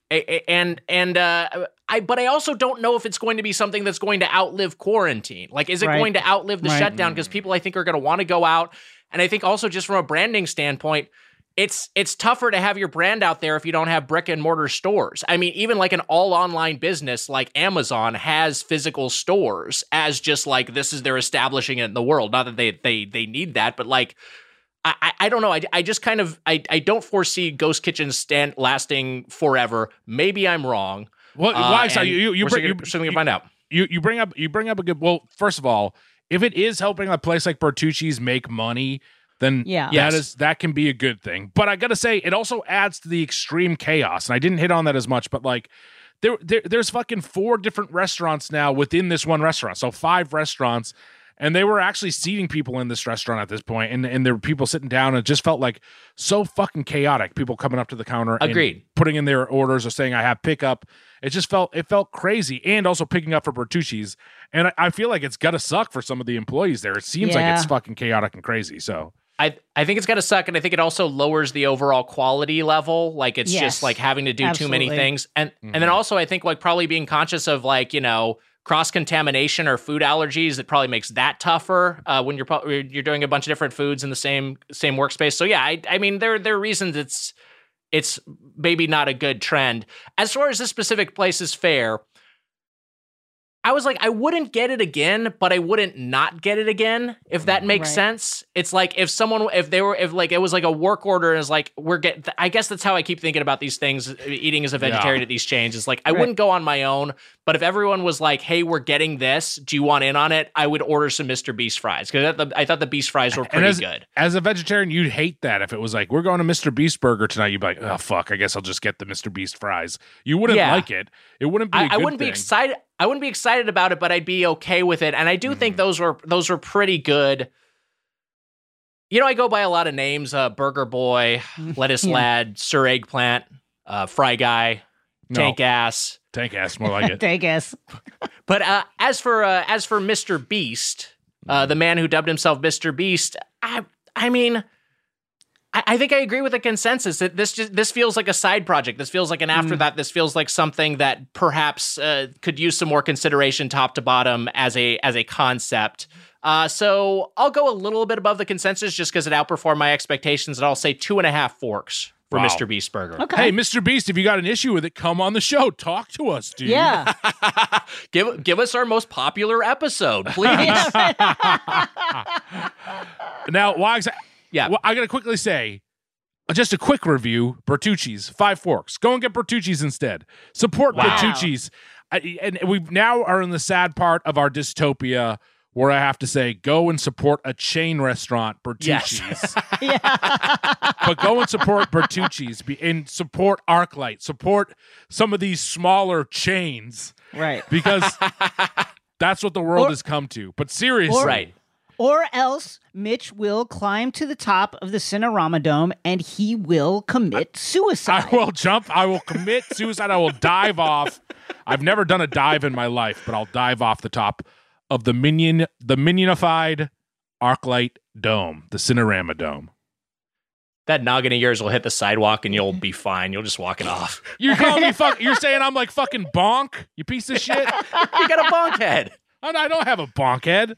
and and uh, I. But I also don't know if it's going to be something that's going to outlive quarantine. Like, is it Right. going to outlive the Right. shutdown? Because people, I think, are going to want to go out, and I think also just from a branding standpoint. It's it's tougher to have your brand out there if you don't have brick and mortar stores. I mean, even like an all online business like Amazon has physical stores as just like this is they're establishing it in the world. Not that they they they need that, but like I, I- don't know. I, I just kind of I, I don't foresee ghost Kitchen stand lasting forever. Maybe I'm wrong. What? Uh, why? So you you bring, you, certainly you, find out. you you bring up you bring up a good. Well, first of all, if it is helping a place like Bertucci's make money, then Yeah. that Yes. is that can be a good thing. But I gotta say, it also adds to the extreme chaos. And I didn't hit on that as much, but like. There, there, there's fucking four different restaurants now within this one restaurant. So five restaurants, and they were actually seating people in this restaurant at this point, and and there were people sitting down, and it just felt like so fucking chaotic. People coming up to the counter, and Agreed. putting in their orders or saying I have pickup. It just felt it felt crazy, and also picking up for Bertucci's, and I, I feel like it's gotta suck for some of the employees there. It seems like it's fucking chaotic and crazy. So I I think it's gonna suck, and I think it also lowers the overall quality level. Like it's Yes, just like having to do too many things, and and then Mhm. also I think like probably being conscious of like you know cross contamination or food allergies. It probably makes that tougher uh, when you're pro- you're doing a bunch of different foods in the same same workspace. So yeah, I I mean there there are reasons it's it's maybe not a good trend. As far as this specific place is fair. I was like, I wouldn't get it again, but I wouldn't not get it again, if that mm, makes Right. sense. It's like if someone, if they were, if like it was like a work order and it's like, we're get, I guess that's how I keep thinking about these things, eating as a vegetarian at these chains. It's like, I Right. wouldn't go on my own, but if everyone was like, hey, we're getting this, do you want in on it? I would order some Mr. Beast fries because I thought the Beast fries were pretty as, good. As a vegetarian, you'd hate that if it was like, we're going to Mr. Beast Burger tonight. You'd be like, oh, fuck, I guess I'll just get the Mr. Beast fries. You wouldn't Yeah. like it. It wouldn't be. I I I wouldn't be excited. I wouldn't be excited about it, but I'd be okay with it. And I do think Mhm. those were those were pretty good. You know, I go by a lot of names: uh, Burger Boy, Lettuce Yeah. Lad, Sir Eggplant, uh, Fry Guy, Tank Ass. Tank ass, more like it. Take us. But uh, as for uh, as for Mr. Beast, uh, the man who dubbed himself Mr. Beast, I I mean, I, I think I agree with the consensus that this just this feels like a side project. This feels like an after that. This feels like something that perhaps uh, could use some more consideration, top to bottom, as a as a concept. Uh, so I'll go a little bit above the consensus just because it outperformed my expectations, and I'll say two and a half forks for Wow. Mr. Beast Burger. Okay. Hey, Mr. Beast, if you got an issue with it, come on the show. Talk to us, dude. yeah. give give us our most popular episode, please. Now, Wags, Yeah. well, I got to quickly say, just a quick review Bertucci's, Five Forks. Go and get Bertucci's instead. Support Wow. Bertucci's. I, and we now are in the sad part of our dystopia where I have to say, go and support a chain restaurant, Bertucci's. yeah. but go and support Bertucci's be, and support ArcLight. Support some of these smaller chains right. because that's what the world Or- has come to. But seriously, or- right. Or else Mitch will climb to the top of the Cinerama Dome and he will commit suicide. I will jump. I will commit suicide. I will dive off. I've never done a dive in my life, but I'll dive off the top of the minion, the minionified ArcLight Dome, the Cinerama Dome. That noggin of yours will hit the sidewalk and you'll be fine. You'll just walk it off. You're calling me fuck. You're saying I'm like fucking bonk. You piece of shit. you got a bonk head. I I don't have a bonk head.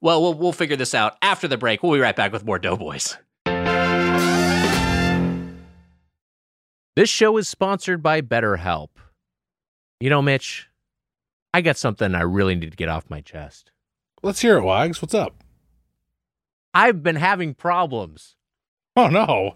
Well, we'll we'll figure this out after the break. We'll be right back with more Doughboys. This show is sponsored by BetterHelp. You know, Mitch, I got something I really need to get off my chest. Let's hear it, Wags. What's up? I've been having problems. Oh no.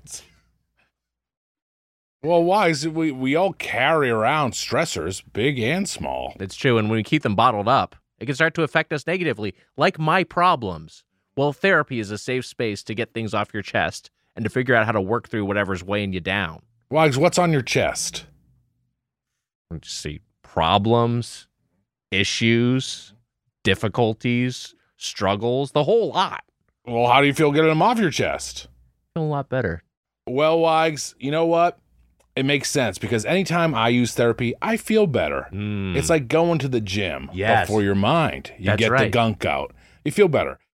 Well, Wags, we we all carry around stressors, big and small. It's true, and when we keep them bottled up, it can start to affect us negatively, like my problems. Well, therapy is a safe space to get things off your chest and to figure out how to work through whatever's weighing you down. Wags, what's on your chest? Let's see, problems, issues, difficulties, struggles, the whole lot. Well, how do you feel getting them off your chest? Feel a lot better. Well, Wags, you know what? It makes sense because anytime I use therapy, I feel better. Mm. It's like going to the gym Yes. for your mind. You That's get the gunk out. You feel better.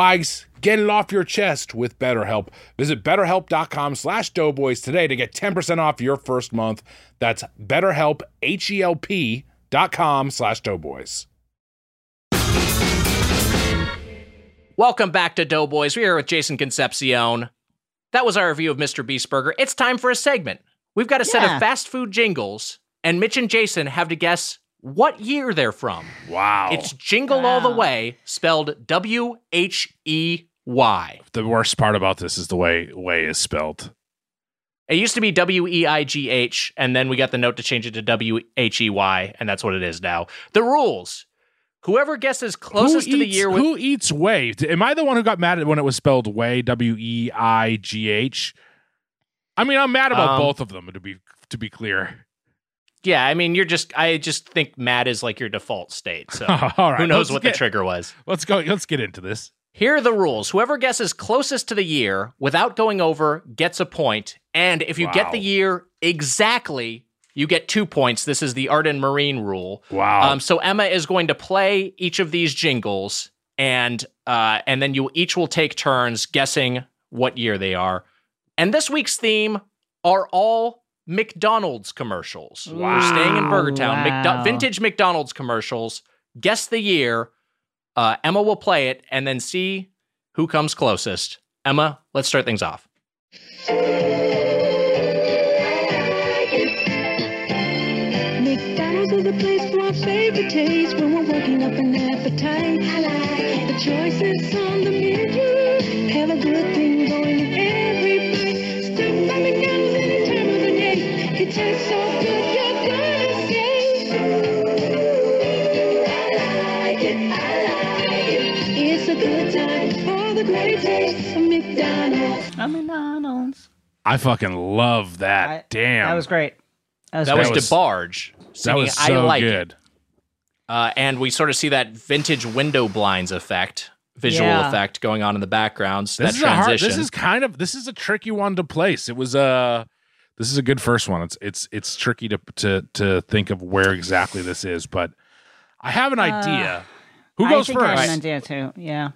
Wags, get it off your chest with BetterHelp. Visit betterhelp.com slash doughboys today to get 10% off your first month. That's betterhelp, H-E-L-P dot com slash doughboys. Welcome back to Doughboys. We're with Jason Concepcion. That was our review of Mr. Beast Burger. It's time for a segment. We've got a set Yeah. of fast food jingles, and Mitch and Jason have to guess what year they're from. Wow. It's Jingle All the Wow. Way, spelled W H E Y. The worst part about this is the way way is spelled. It used to be W E I G H, and then we got the note to change it to W H E Y, and that's what it is now. The rules: whoever guesses closest who to the eats, year with who eats whey? Am I the one who got mad at when it was spelled way? W E I G H. I mean, I'm mad about Um, both of them. To be to be clear. Yeah, I mean, you're just I just think mad is like your default state. So All right, who knows what get, the trigger was? Let's go. Let's get into this. Here are the rules. Whoever guesses closest to the year without going over gets a point. And if you get the year exactly, you get two points. This is the Art and Marine rule. Wow. Um, so Emma is going to play each of these jingles, and uh, and then you each will take turns guessing what year they are. And this week's theme are all McDonald's commercials. We're staying in Burgertown. Wow. McDo- vintage McDonald's commercials. Guess the year. Uh, Emma will play it and then see who comes closest. Emma, let's start things off. McDonald's is a place for our favorite taste when we're working up an appetite. I like the choices on the menu. Have a good time for the great taste of McDonald's. I'm McDonald's. I fucking love that. I- Damn. That was great. That was That great. was, was- DeBarge. that singing was so I like good. It. Uh, and we sort of see that vintage window blinds effect, visual Yeah. effect going on in the backgrounds. This that is a hard. transition. This is kind of. This is a tricky one to place. It was a. This is a good first one. It's it's it's tricky to to to think of where exactly this is, but I have an idea. Who I goes think I have first? an idea too. Yeah.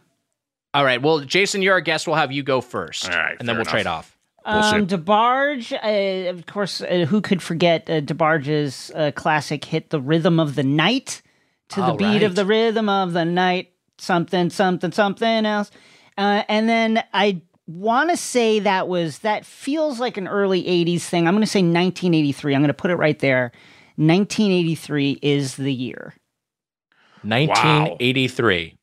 All right. Well, Jason, you're our guest. We'll have you go first. All right, And then we'll trade enough. off. Um, Bullshit. DeBarge, uh, of course, uh, who could forget uh, DeBarge's uh, classic hit, "The Rhythm of the Night," to the All beat of the rhythm of the night, something, something, something else. Uh, and then I want to say that was that feels like an early '80s thing. I'm going to say 1983. I'm going to put it right there. 1983 is the year. 1983.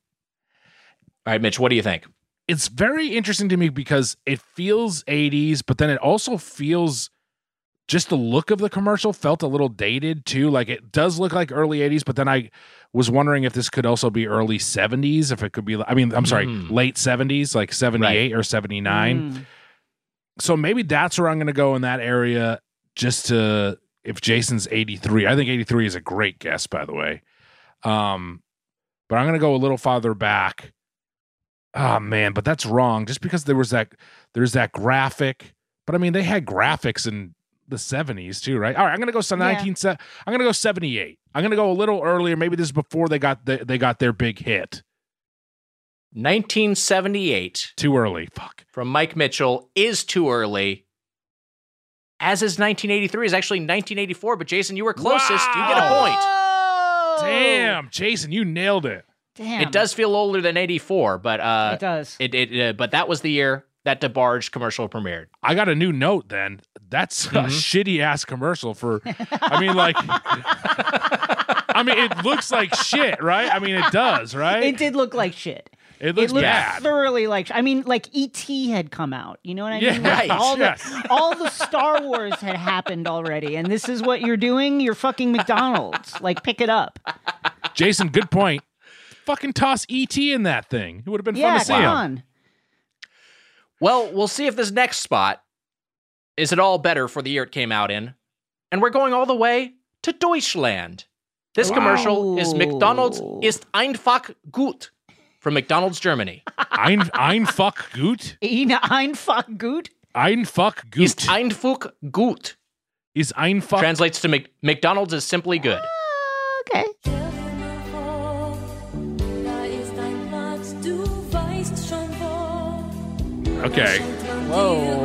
All right, Mitch, what do you think? it's very interesting to me because it feels 80s, but then it also feels just the look of the commercial felt a little dated too. Like it does look like early 80s, but then I was wondering if this could also be early 70s, if it could be, I mean, I'm sorry, Mm. late 70s, like 78 or 79. Mm. So maybe that's where I'm going to go in that area just to, if Jason's 83, I think 83 is a great guess, by the way. Um, but I'm going to go a little farther back. Oh man, but that's wrong. Just because there was that, there's that graphic. But I mean, they had graphics in the 70s too, right? All right, I'm gonna go some Yeah. 19. se- I'm gonna go 78. I'm gonna go a little earlier. Maybe this is before they got the, they got their big hit. 1978 Too early. Fuck. from Mike Mitchell is too early. As is 1983 is actually 1984, but Jason, you were closest. You get a point. Damn, Jason, you nailed it. Damn. It does feel older than 84, but uh, It does. It, it uh, but that was the year that DeBarge commercial premiered. I got a new note then. That's a Mhm. shitty ass commercial for I mean like I mean it looks like shit, right? I mean it does, right? It did look like shit. It looks it looked bad. thoroughly like. I mean, like ET had come out. You know what I Yeah, mean? Like, right, all yes. the all the Star Wars had happened already, and this is what you're doing. You're fucking McDonald's. Like, pick it up. Jason, good point. Fucking toss ET in that thing. It would have been yeah, fun to see come him. on. Well, we'll see if this next spot is at all better for the year it came out in. And we're going all the way to Deutschland. This commercial is McDonald's ist einfach gut from McDonald's Germany. Ein, einfach gut. Ein einfach gut. Einfach gut. Ist einfach gut. Is einfach Translates to Mc- McDonald's is simply good. Ah, okay. Okay. Whoa.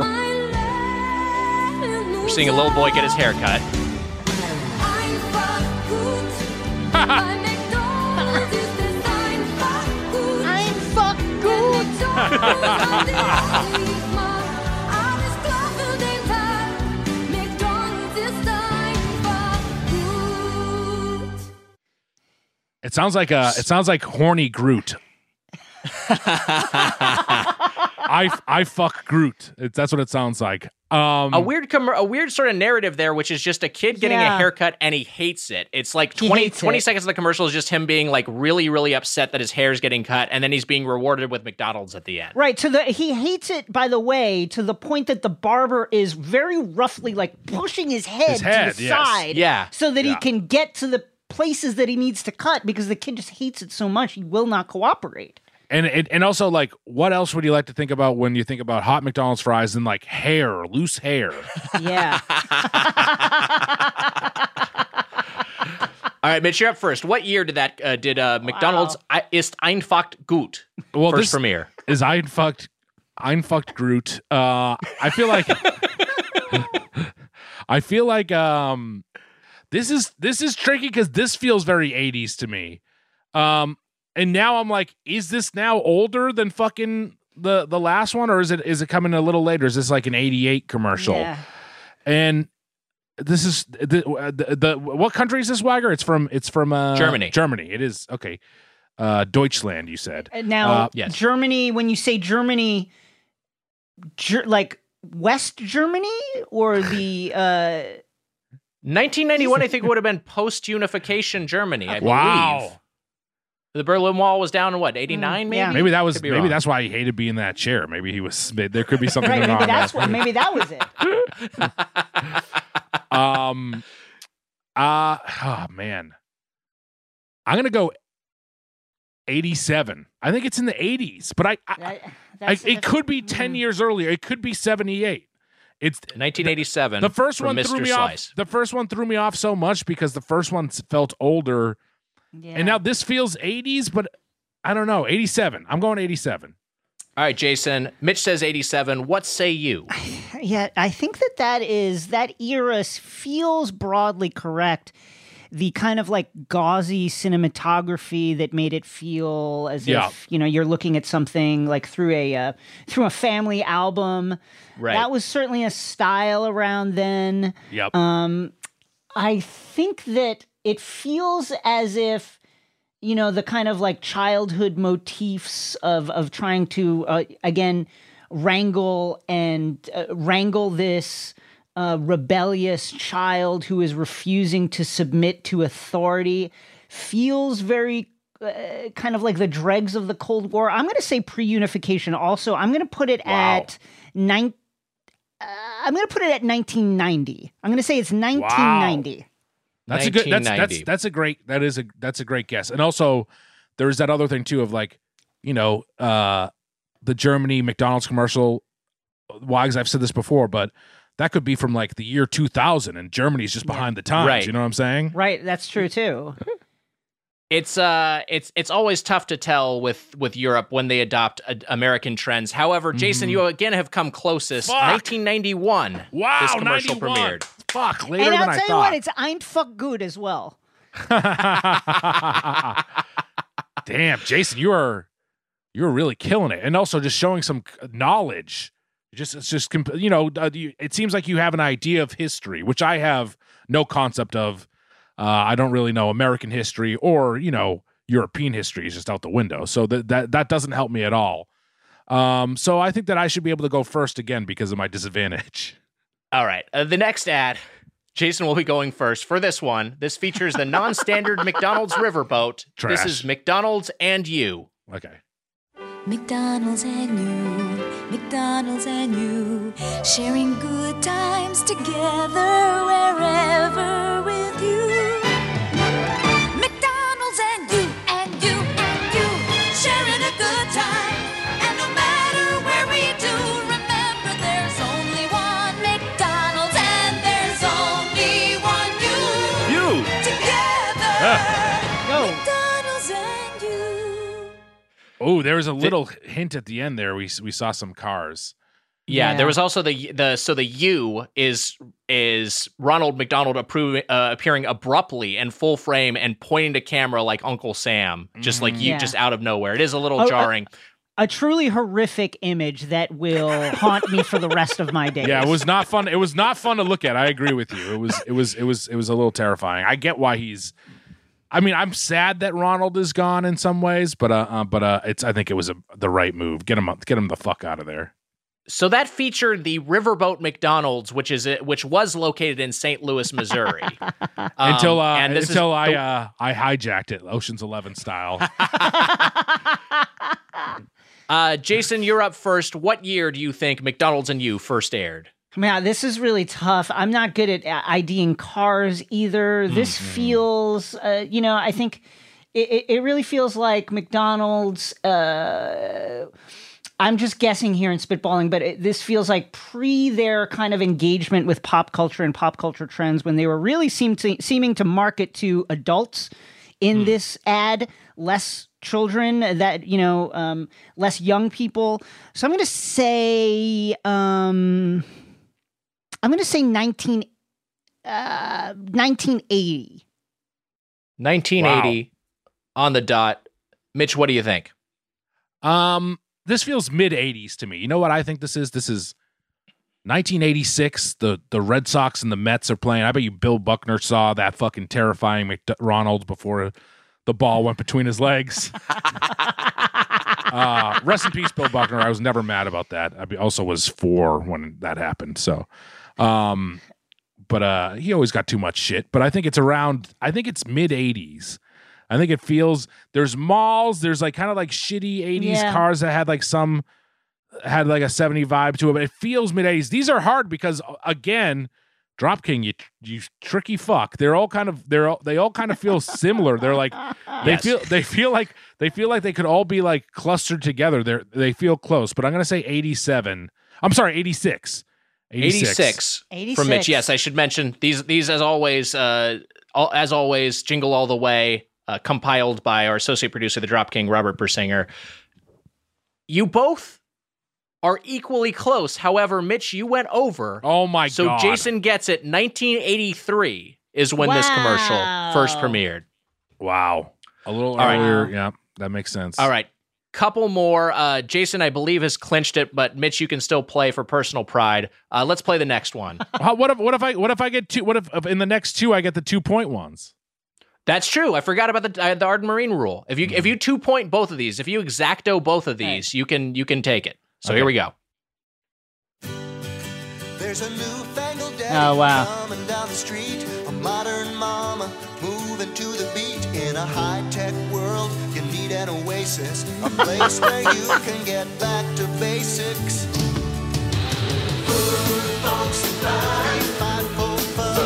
We're seeing a little boy get his hair cut. Einfach gut. It sounds like a it sounds like horny Groot. I I fuck Groot. It, that's what it sounds like. Um, a weird com- a weird sort of narrative there which is just a kid getting a haircut and he hates it it's like He 20, 20 it. seconds of the commercial is just him being like really really upset that his hair is getting cut and then he's being rewarded with mcdonald's at the end Right. To the he hates it by the way to the point that the barber is very roughly like pushing his head, His head, to the yes. side, Yeah. so that Yeah. he can get to the places that he needs to cut because the kid just hates it so much he will not cooperate. And, and and also like, what else would you like to think about when you think about hot McDonald's fries and like hair, loose hair? Yeah. all right mitch you're up first what year did that uh, did uh, mcdonald's I- ist einfach gut Well, first this premiere is Einfucked Einfucked Groot. Uh, I feel like I feel like um, this is this is tricky because this feels very 80s to me. Um, and now I'm like, is this now older than fucking the the last one, or is it is it coming a little later? Is this like an 88 commercial? Yeah. And this is the, the the what country is this Wagger? It's from it's from uh, Germany. Germany. It is okay. Uh, Deutschland, you said. Now, Uh, yes. Germany. When you say Germany, ger- like West Germany or the uh, 1991 i think would have been post-unification germany i believe Wow. The berlin wall was down in what 89 Mm, maybe yeah. Maybe that was maybe wrong. that's why he hated being in that chair. Maybe he was there could be something right. going Maybe on. that's what. Maybe that was it. um uh oh man. I'm gonna go 87. I think it's in the 80s, but I, I, That- I it could be 10 mm. years earlier. It could be 78. It's 1987 the first one Mr. threw me Slice. off. The first one threw me off so much because the first one felt older, Yeah. and now this feels 80s, but I don't know. 87. I'm going 87. All right, Jason. Mitch says 87. What say you? Yeah, I think that that is that era feels broadly correct. The kind of like gauzy cinematography that made it feel as Yeah. if you know you're looking at something like through a uh, through a family album. Right. That was certainly a style around then. Yep. Um, I think that it feels as if you know the kind of like childhood motifs of of trying to uh, again wrangle and uh, wrangle this uh, rebellious child who is refusing to submit to authority feels very uh, kind of like the dregs of the Cold War. I'm going to say pre-unification. Also, I'm going to put it Wow. at nine. Uh, I'm going to put it at 1990. I'm going to say it's 1990. That's a good. That's that's that's a great. That is a that's a great guess. And also, there's that other thing too of like, you know, uh, the Germany McDonald's commercial. Wags, I've said this before, but that could be from like the year 2000, and Germany's just behind the times. Right. You know what I'm saying? Right, that's true too. It's uh, it's it's always tough to tell with with Europe when they adopt uh, American trends. However, Jason, you again have come closest. Fuck. 1991. Wow, this commercial 91. premiered. Fuck, later and than I'll I tell you what, it's Einfach good as well. Damn, Jason, you are you're really killing it, and also just showing some knowledge. Just it's just comp- you know, uh, you, it seems like you have an idea of history, which I have no concept of. Uh, I don't really know American history or you know European history is just out the window, so that that that doesn't help me at all. Um, so I think that I should be able to go first again because of my disadvantage. All right. Uh, the next ad, Jason will be going first for this one. This features the non-standard McDonald's riverboat. Trash. This is McDonald's and you. Okay. McDonald's and you, McDonald's and you, sharing good times together wherever with you. Oh, there was a little hint at the end there. We we saw some cars. Yeah, Yeah. there was also the the so the U is is Ronald McDonald approving, uh, appearing abruptly in full frame and pointing to camera like Uncle Sam, just like you, Yeah. just out of nowhere. It is a little Oh, uh, jarring. A truly horrific image that will haunt me for the rest of my days. Yeah, it was not fun. It was not fun to look at. I agree with you. It was it was it was it was a little terrifying. I get why he's I mean, I'm sad that Ronald is gone in some ways, but uh, uh but uh it's I think it was a, the right move. Get him get him the fuck out of there. So that featured the Riverboat McDonald's, which is it, which was located in St. Louis, Missouri. Um, until uh, and this is until I the- uh, I hijacked it, Ocean's Eleven style. uh, Jason, you're up first. What year do you think McDonald's and You first aired? Man, this is really tough. I'm not good at uh, IDing cars either. This feels, uh, you know, I think it, it- really feels like McDonald's. Uh, I'm just guessing here and spitballing, but it, this feels like pre their kind of engagement with pop culture and pop culture trends when they were really seem to, seeming to market to adults in this ad, less children that you know, um, less young people. So I'm going to say. Um, I'm going to say 19, uh, 1980. 1980 on the dot. Mitch, what do you think? Um, this feels mid '80s to me. You know what I think this is? This is 1986. The the Red Sox and the Mets are playing. I bet you Bill Buckner saw that fucking terrifying McDonald's before the ball went between his legs. uh, rest in peace, Bill Buckner. I was never mad about that. I also was four when that happened. So, um, but uh, he always got too much shit. But I think it's around. I think it's mid '80s. I think it feels there's malls. There's like kind of like shitty '80s Yeah. cars that had like some had like a '70 vibe to it. But it feels mid '80s. These are hard because uh, again. Drop King, you you tricky fuck. They're all kind of they're all, they all kind of feel similar. They're like they Yes. feel they feel like they feel like they could all be like clustered together. They're they feel close, but I'm gonna say 87. I'm sorry, 86. 86, 86. from Mitch. Yes, I should mention these. These, as always, uh, all, as always, jingle all the way. Uh, compiled by our associate producer, the Drop King, Robert Persinger. You both are equally close. However, Mitch, you went over. Oh my so god. So Jason gets it. 1983 is when this commercial first premiered. Wow. A little All right. earlier. Yeah, that makes sense. All right. Couple more. Uh, Jason, I believe, has clinched it, but Mitch, you can still play for personal pride. Uh, let's play the next one. What if what if I what if I get two what if, if in the next two I get the two point ones? That's true. I forgot about the uh, the Arden Marine rule. If you if you two point both of these, if you exacto both of these, you can you can take it. So Okay. here we go. There's a newfangled daddy Oh, wow. coming down the street. A modern mama moving to the beat. In a high-tech world, you need an oasis. A place where you can get back to basics. Food, folks, and fun. Fine folk fun.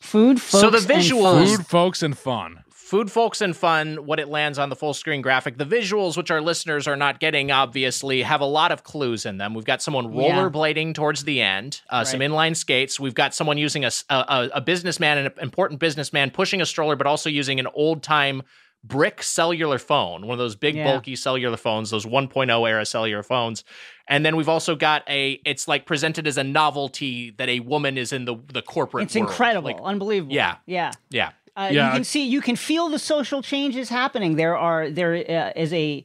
Food, folks, So the visuals- fun. Food, folks, and fun. Food, folks, and fun. What it lands on the full screen graphic. The visuals, which our listeners are not getting, obviously, have a lot of clues in them. We've got someone Yeah. rollerblading towards the end, uh, some inline skates. We've got someone using a- a- a businessman, an important businessman, pushing a stroller, but also using an old time brick cellular phone, one of those big, Yeah. bulky cellular phones, those 1.0 era cellular phones. And then we've also got a, it's like presented as a novelty that a woman is in the, the corporate It's world. incredible, Like, unbelievable. Yeah. yeah. yeah. Uh, Yeah, you can see, you can feel the social changes happening. There are there uh, is a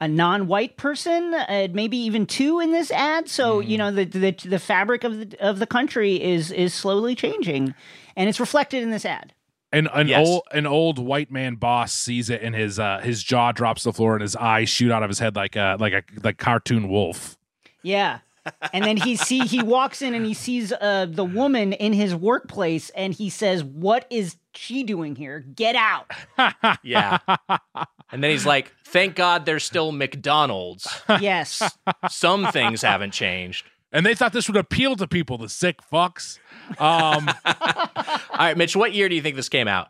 a non-white person, uh, maybe even two in this ad. So Mm-hmm. you know the, the the fabric of the of the country is is slowly changing, and it's reflected in this ad. An an Yes. old an old white man boss sees it and his uh his jaw drops to the floor and his eyes shoot out of his head like a like a like cartoon wolf. Yeah. and then he see he walks in and he sees uh, the woman in his workplace and he says, "What is she doing here? Get out!" Yeah. and then he's like, thank God there's still McDonald's. Yes, Some things haven't changed. And they thought this would appeal to people, the sick fucks. Um All right, Mitch, what year do you think this came out?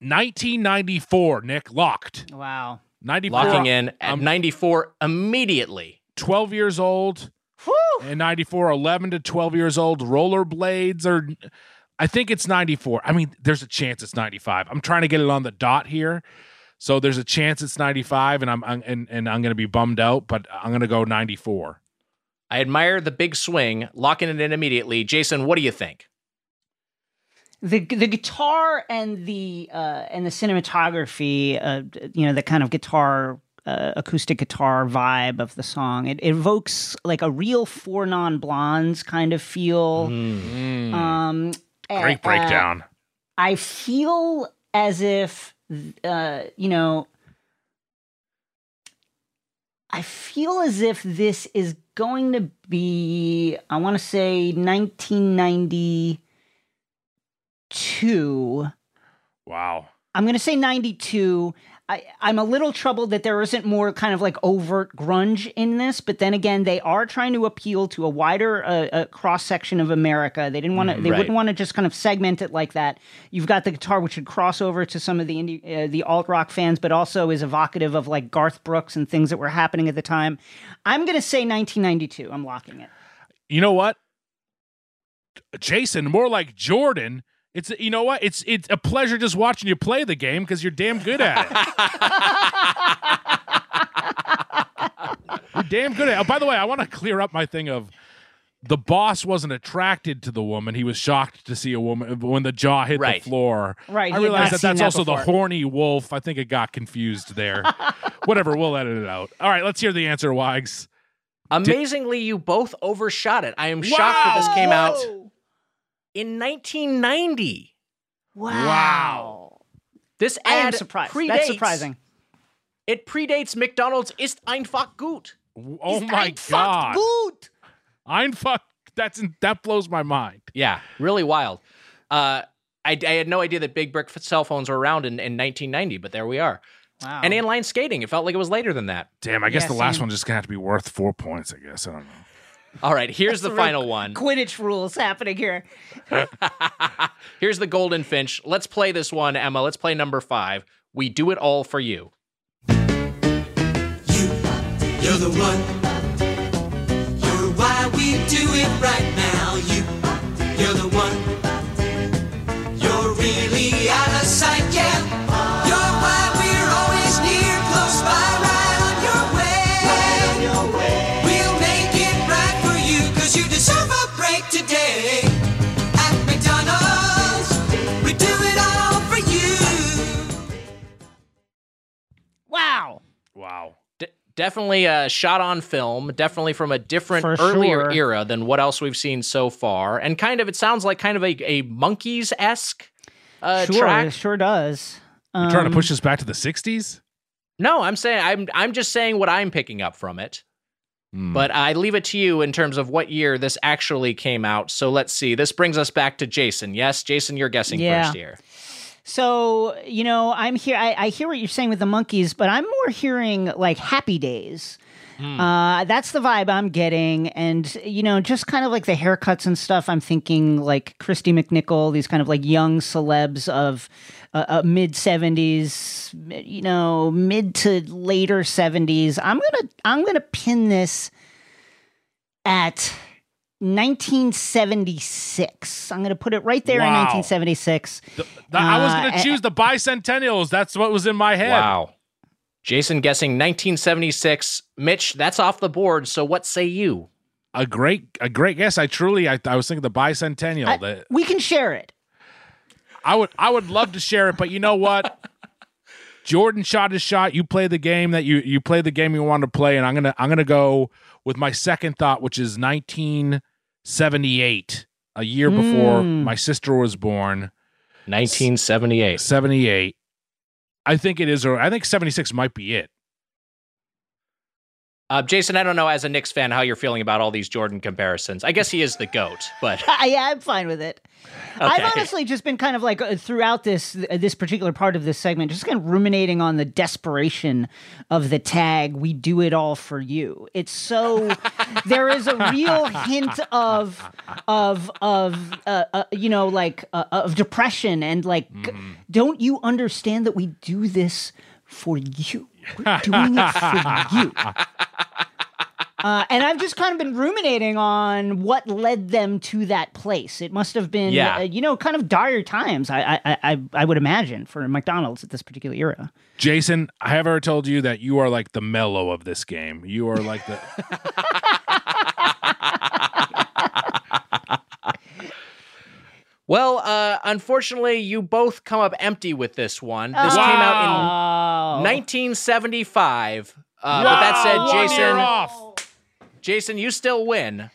1994, Nick locked. wow. 94 Locking in at I'm 94 immediately. 12 years old. Whew. And 94 11 to 12 years old rollerblades are I think it's 94. I mean, there's a chance it's 95. I'm trying to get it on the dot here. So there's a chance it's 95 and I'm, I'm and, and I'm going to be bummed out, but I'm going to go 94. I admire the big swing, locking it in immediately. Jason, what do you think? the the guitar and the uh, and the cinematography, uh, you know, the kind of guitar uh, acoustic guitar vibe of the song, it, evokes like a real four non blondes kind of feel. Mm. Um, Great uh, breakdown. I feel as if, uh, you know, I feel as if this is going to be, I want to say 1992. wow. I'm going to say 92. I, I'm a little troubled that there isn't more kind of like overt grunge in this, but then again, they are trying to appeal to a wider uh, uh, cross section of America. They didn't want to. They Right. wouldn't want to just kind of segment it like that. You've got the guitar, which would cross over to some of the indie, uh, the alt rock fans, but also is evocative of like Garth Brooks and things that were happening at the time. I'm gonna say 1992. I'm locking it. You know what? Jason, more like Jordan. It's you know what? It's it's a pleasure just watching you play the game because you're damn good at it. you're damn good at it. Oh, by the way, I want to clear up my thing of the boss wasn't attracted to the woman. He was shocked to see a woman when the jaw hit Right. the floor. Right, I he had realized that that's that also the horny wolf. I think it got confused there. Whatever, we'll edit it out. All right, let's hear the answer, Wags. Amazingly, you both overshot it. I am shocked that this came out in 1990. Wow. This I am ad surprised. Predates, That's surprising. It predates McDonald's Ist einfach gut. Oh Ist my einfach god. Gut. Einfach that's that blows my mind. Yeah, really wild. Uh, I, I had no idea that big brick cell phones were around in, in 1990, but there we are. Wow. And inline skating, it felt like it was later than that. Damn, I guess Yeah, the last same. one just gonna have to be worth four points, I guess. I don't know. All right, here's the the final one. Quidditch rules happening here. Here's the Golden Finch. Let's play this one, Emma. Let's play number five. We do it all for you. You're the one. You're why we do it right now. Wow. Wow. D- definitely a shot on film, definitely from a different For earlier sure. era than what else we've seen so far. And kind of, it sounds like kind of a, a Monkees esque uh, sure, track. it sure does. You're trying to Um, push us back to the '60s. No, I'm saying I'm I'm just saying what I'm picking up from it. Hmm. But I leave it to you in terms of what year this actually came out. So let's see. This brings us back to Jason. Yes, Jason, you're guessing Yeah. first here. So you know, I'm here. I, I hear what you're saying with the Monkees, but I'm more hearing like Happy Days. Uh, that's the vibe I'm getting, and you know, just kind of like the haircuts and stuff. I'm thinking like Kristy McNichol, these kind of like young celebs of uh, uh, mid '70s, you know, mid to later '70s. I'm gonna I'm gonna pin this at 1976. I'm gonna put it right there in 1976. The- the- I was Uh, going to eh, choose the bicentennials. That's what was in my head. Wow. Jason guessing 1976. Mitch, that's off the board. So what say you? A great, a great guess. I truly, I, I was thinking the bicentennial. I- the, we can share it. I would, I would love to share it, but you know what? Jordan shot his shot. You play the game that you you play the game you want to play, and I'm gonna I'm gonna go with my second thought, which is 1978, a year before Mm. my sister was born. 1978. 78. I think it is, or I think 76 might be it. Uh, Jason, I don't know as a Knicks fan how you're feeling about all these Jordan comparisons. I guess he is the GOAT, but yeah, I'm fine with it. I've honestly just been kind of like uh, throughout this uh, this particular part of this segment, just kind of ruminating on the desperation of the tag. We do it all for you. It's so there is a real hint of of of uh, uh, you know like uh, of depression and like don't you understand that we do this for you? We're doing it for you. Uh, and I've just kind of been ruminating on what led them to that place. It must have been, Yeah. uh, you know, kind of dire times. I, I, I, I would imagine for McDonald's at this particular era. Jason, I have ever told you that you are like the mellow of this game. You are like the. well, uh, unfortunately, you both come up empty with this one. This Oh. came out in 1975. Uh, But that said, Jason, off. Jason, you still win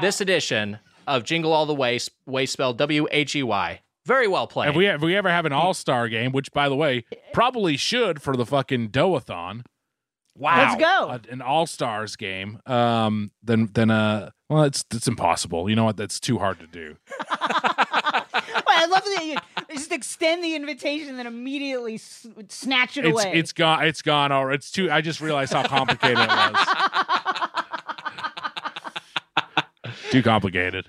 this edition of Jingle All the Way, s- way spelled W H E Y. Very well played. If we if we ever have an All Star game, which by the way probably should for the fucking Doughathon, wow. Let's go. uh, an All Stars game, um, then then uh, well, it's it's impossible. You know what? That's too hard to do. Wait, I love that you just extend the invitation and then immediately s- snatch it It's away. it's gone. It's gone. Or it's too. I just realized how complicated it was. Too complicated.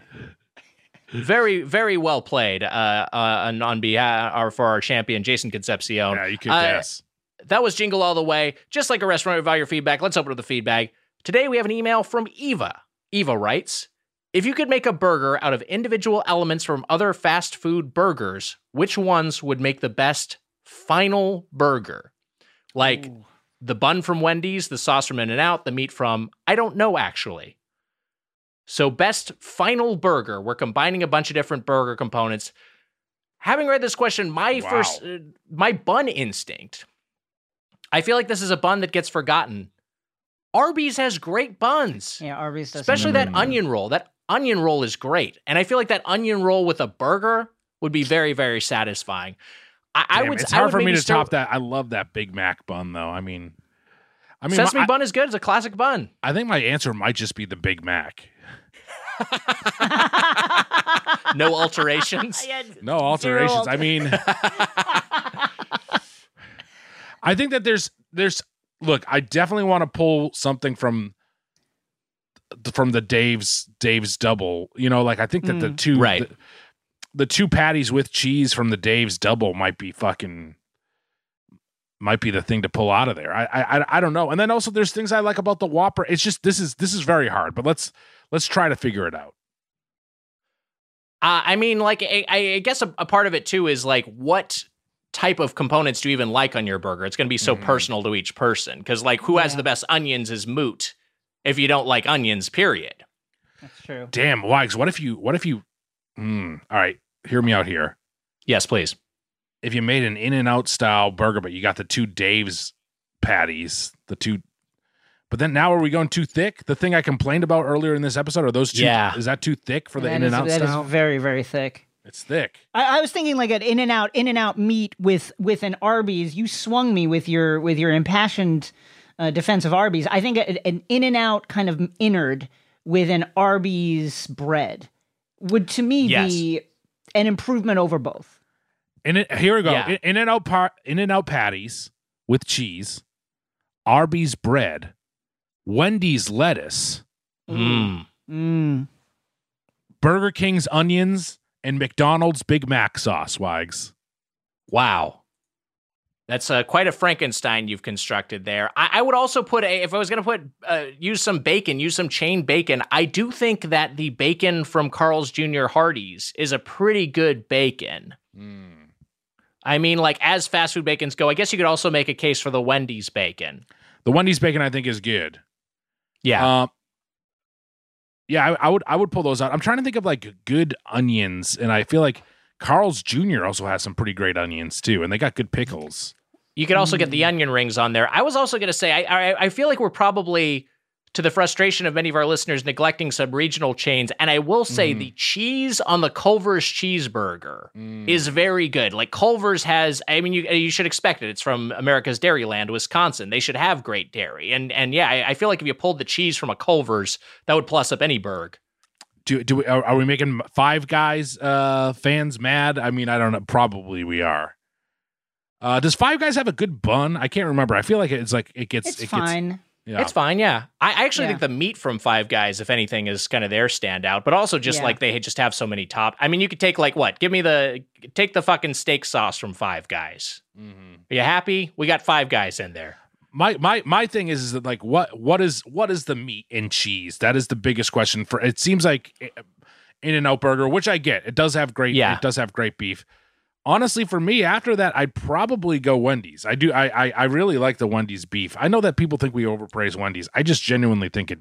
very, very well played. Uh, uh, and on behalf or for our champion, Jason Concepcion. Yeah, you could Uh, guess. That was Jingle All the Way. Just like a restaurant without your feedback, let's open up the feedback. Today we have an email from Eva. Eva writes If you could make a burger out of individual elements from other fast food burgers, which ones would make the best final burger? Like the bun from Wendy's, the sauce from In N Out, the meat from, I don't know actually. So, best final burger. We're combining a bunch of different burger components. Having read this question, my Wow. first, uh, my bun instinct I feel like this is a bun that gets forgotten. Arby's has great buns, yeah, Arby's does. especially that onion roll. That onion roll is great, and I feel like that onion roll with a burger would be very, very satisfying. I, I Damn, would. It's I hard would for me to start- top that. I love that Big Mac bun, though. I mean, I mean, Sesame my- bun is good. It's a classic bun. I think my answer might just be the Big Mac. No alterations. Yeah, No alterations. alter- I mean, I think that there's there's look. I definitely want to pull something from from the Dave's Dave's double. You know, like I think that the Mm. two Right. the, the two patties with cheese from the Dave's double might be fucking might be the thing to pull out of there. I I I- I don't know. And then also there's things I like about the Whopper. It's just this is this is very hard, but let's let's try to figure it out. Uh, I mean, like, I, I guess a, a part of it too is like, what type of components do you even like on your burger? It's going to be so Mhm. personal to each person because, like, who has Yeah. the best onions is moot if you don't like onions. Period. That's true. Damn, Wags, what if you what if you mm, all right, hear me out here. Yes, please. If you made an in and out style burger, but you got the two Dave's patties, the two but then now are we going too thick? The thing I complained about earlier in this episode, are those two Yeah. is that too thick for the That in is- and out that is style? very, very thick. It's thick. I, I was thinking like an in and out, in and out meat with with an Arby's. You swung me with your with your impassioned uh, defense of Arby's. I think a- an in and out kind of innard with an Arby's bread would to me Yes. be an improvement over both. In it, here we go. Yeah. In and out par, in and out patties with cheese, Arby's bread, Wendy's lettuce, Mm. Mm. Burger King's onions, and McDonald's Big Mac sauce, Wags. Wow. That's uh, quite a Frankenstein you've constructed there. I, I would also put a, if I was going to put, uh, use some bacon, use some chain bacon. I do think that the bacon from Carl's Jr. Hardee's is a pretty good bacon. I mean, like as fast food bacons go, I guess you could also make a case for the Wendy's bacon. The Wendy's bacon, I think, is good. Yeah. Um, yeah, I, I would I would pull those out. I'm trying to think of like good onions, and I feel like Carl's Jr. also has some pretty great onions too, and they got good pickles. You could also get the Mm. onion rings on there. I was also going to say, I, I I feel like we're probably to the frustration of many of our listeners neglecting some regional chains. And I will say Mhm. the cheese on the Culver's cheeseburger Mm. is very good. Like Culver's has, I mean, you you should expect it. It's from America's Dairyland, Wisconsin. They should have great dairy. And and yeah, I, I feel like if you pulled the cheese from a Culver's, that would plus up any burg. do do we, are, are we making Five Guys uh, fans mad? I mean, I don't know. Probably we are. Uh, does Five Guys have a good bun? I can't remember. I feel like it's like it gets It's it fine. Gets, yeah. It's fine, yeah. I I actually Yeah. think the meat from Five Guys, if anything, is kind of their standout. But also just Yeah. like they just have so many top. I mean, you could take like what? Give me the take the fucking steak sauce from Five Guys. Mhm. Are you happy? We got Five Guys in there. my my my thing is, is that like what what is what is the meat and cheese? That is the biggest question for. It seems like In and Out Burger, which I get, it does have great. Yeah. it does have great beef. Honestly, for me, after that, I'd probably go Wendy's. I do. I, I I really like the Wendy's beef. I know that people think we overpraise Wendy's. I just genuinely think it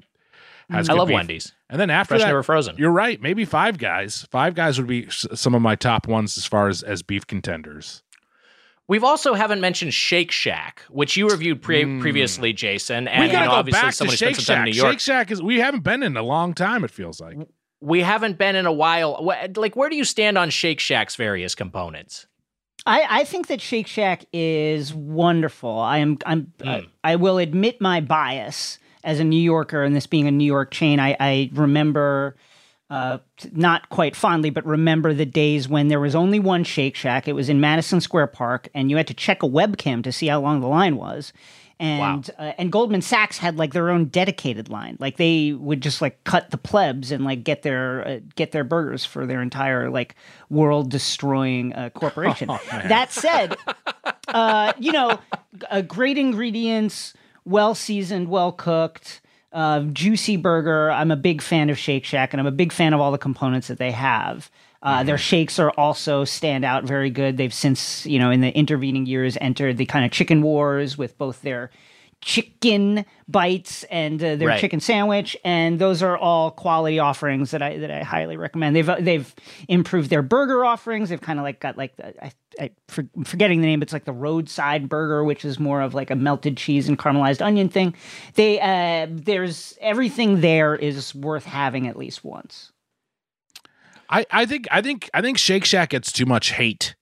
has. I love beef. Wendy's. And then after Fresh, that, never frozen. you're right. Maybe Five Guys. Five Guys would be s- some of my top ones as far as as beef contenders. We've also haven't mentioned Shake Shack, which you reviewed pre- Mm. previously, Jason. And we you gotta know, go obviously back to Shake spent some time Shack. in New York. Shake Shack is we haven't been in a long time. It feels like. We haven't been in a while. Like, where do you stand on Shake Shack's various components? I, I think that Shake Shack is wonderful. I am I'm I, I will admit my bias as a New Yorker and this being a New York chain. I, I remember uh, not quite fondly, but remember the days when there was only one Shake Shack. It was in Madison Square Park, and you had to check a webcam to see how long the line was. And uh, and Goldman Sachs had like their own dedicated line. Like they would just like cut the plebs and like get their uh, get their burgers for their entire like world destroying uh, corporation. that said, uh, you know, uh, great ingredients, well seasoned, well cooked, uh, juicy burger. I'm a big fan of Shake Shack, and I'm a big fan of all the components that they have. Uh, Their shakes are also stand out very good. They've since, you know, in the intervening years, entered the kind of chicken wars with both their chicken bites and uh, their Right. chicken sandwich, and those are all quality offerings that I that I highly recommend. They've uh, they've improved their burger offerings. They've kind of like got like the, I, I for, I'm forgetting the name. It's like the roadside burger, which is more of like a melted cheese and caramelized onion thing. They uh, there's everything there is worth having at least once. I, I think I think I think Shake Shack gets too much hate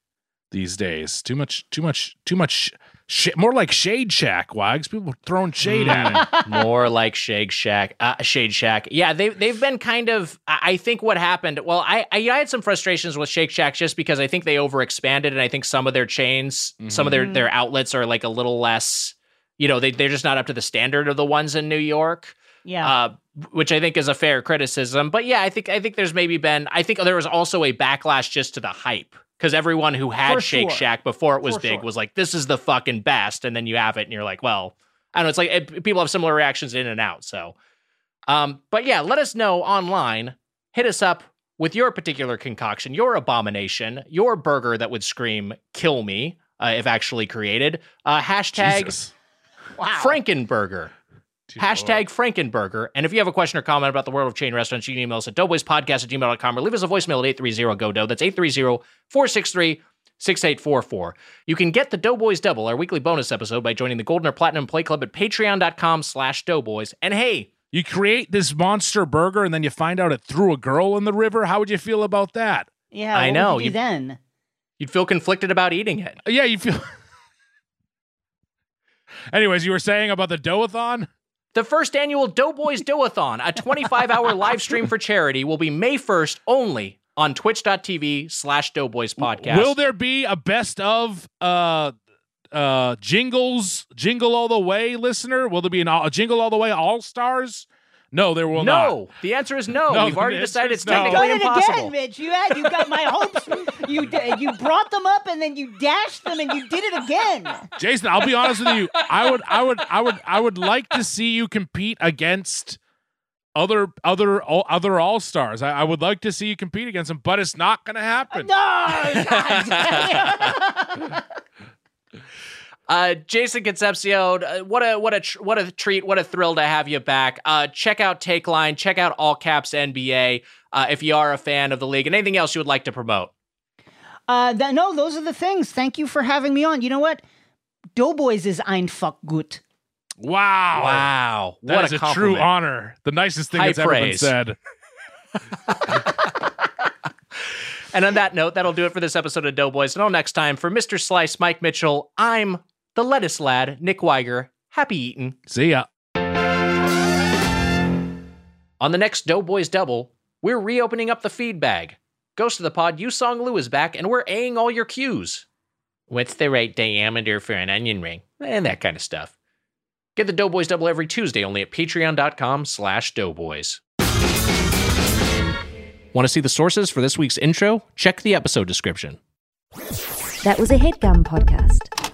these days. Too much too much too much sh- more like Shade Shack. Wags people throwing shade at it. More like Shake Shack, uh, Shade Shack. Yeah, they they've been kind of. I I think what happened. Well, I, I I had some frustrations with Shake Shack just because I think they overexpanded, and I think some of their chains, some of their their outlets are like a little less. You know, they they're just not up to the standard of the ones in New York. Yeah. uh, which I think is a fair criticism. But yeah, I think I think there's maybe been I think there was also a backlash just to the hype because everyone who had For Shake sure. Shack before it was For big sure. was like, "This is the fucking best," and then you have it and you're like, "Well, I don't know." It's like it, people have similar reactions in and out. So, um, but yeah, let us know online. Hit us up with your particular concoction, your abomination, your burger that would scream "kill me" uh, if actually created. Uh, hashtag Jesus. Frankenburger. Hashtag Frankenburger. And if you have a question or comment about the world of chain restaurants, you can email us at doughboyspodcast at gmail.com or leave us a voicemail at 830-GO-DOUGH. That's 830-463-6844. You can get the Doughboys Double, our weekly bonus episode, by joining the Golden or Platinum Play Club at patreon.com slash doughboys. And hey, You create this monster burger and then you find out it threw a girl in the river. How would you feel about that? yeah, I what know, you you- then? you'd feel conflicted about eating it. Yeah, you feel. Anyways, you were saying about the doughathon? The first annual Doughboys Doughathon, a 25-hour live stream for charity, will be May 1st only on twitch.tv slash doughboys podcast. Will there be a best of uh uh jingles jingle all the way listener? Will there be an all, a jingle all the way all stars? No, there will not. no, the answer is no. No, We've already decided is it's no. technically Done it impossible. again, Mitch. You had you got my hopes. You you brought them up and then you dashed them and you did it again. Jason, I'll be honest with you. I would I would I would I would like to see you compete against other other all- other all stars. I, I would like to see you compete against them, but it's not going to happen. No, God damn. Uh, Jason Concepcion, uh, what a what a tr- what a treat, what a thrill to have you back. Uh, check out Takeline, check out All Caps NBA uh, if you are a fan of the league, and anything else you would like to promote. Uh, th- no, those are the things. Thank you for having me on. You know what? Doughboys is einfach gut. Wow. Wow, That what is a a, true honor. The nicest thing High that's ever been said. And on that note, that'll do it for this episode of Doughboys. Until next time, for Mr. Slice, Mike Mitchell, I'm the lettuce lad, Nick Weiger. Happy eating. See ya. On the next Doughboys Double, we're reopening up the feed bag. Ghost of the Pod, you Song Lou is back, and we're Aing all your cues. What's the right diameter for an onion ring? And that kind of stuff. Get the Doughboys Double every Tuesday only at patreon.com slash doughboys. Want to see the sources for this week's intro? Check the episode description. That was a headgum podcast.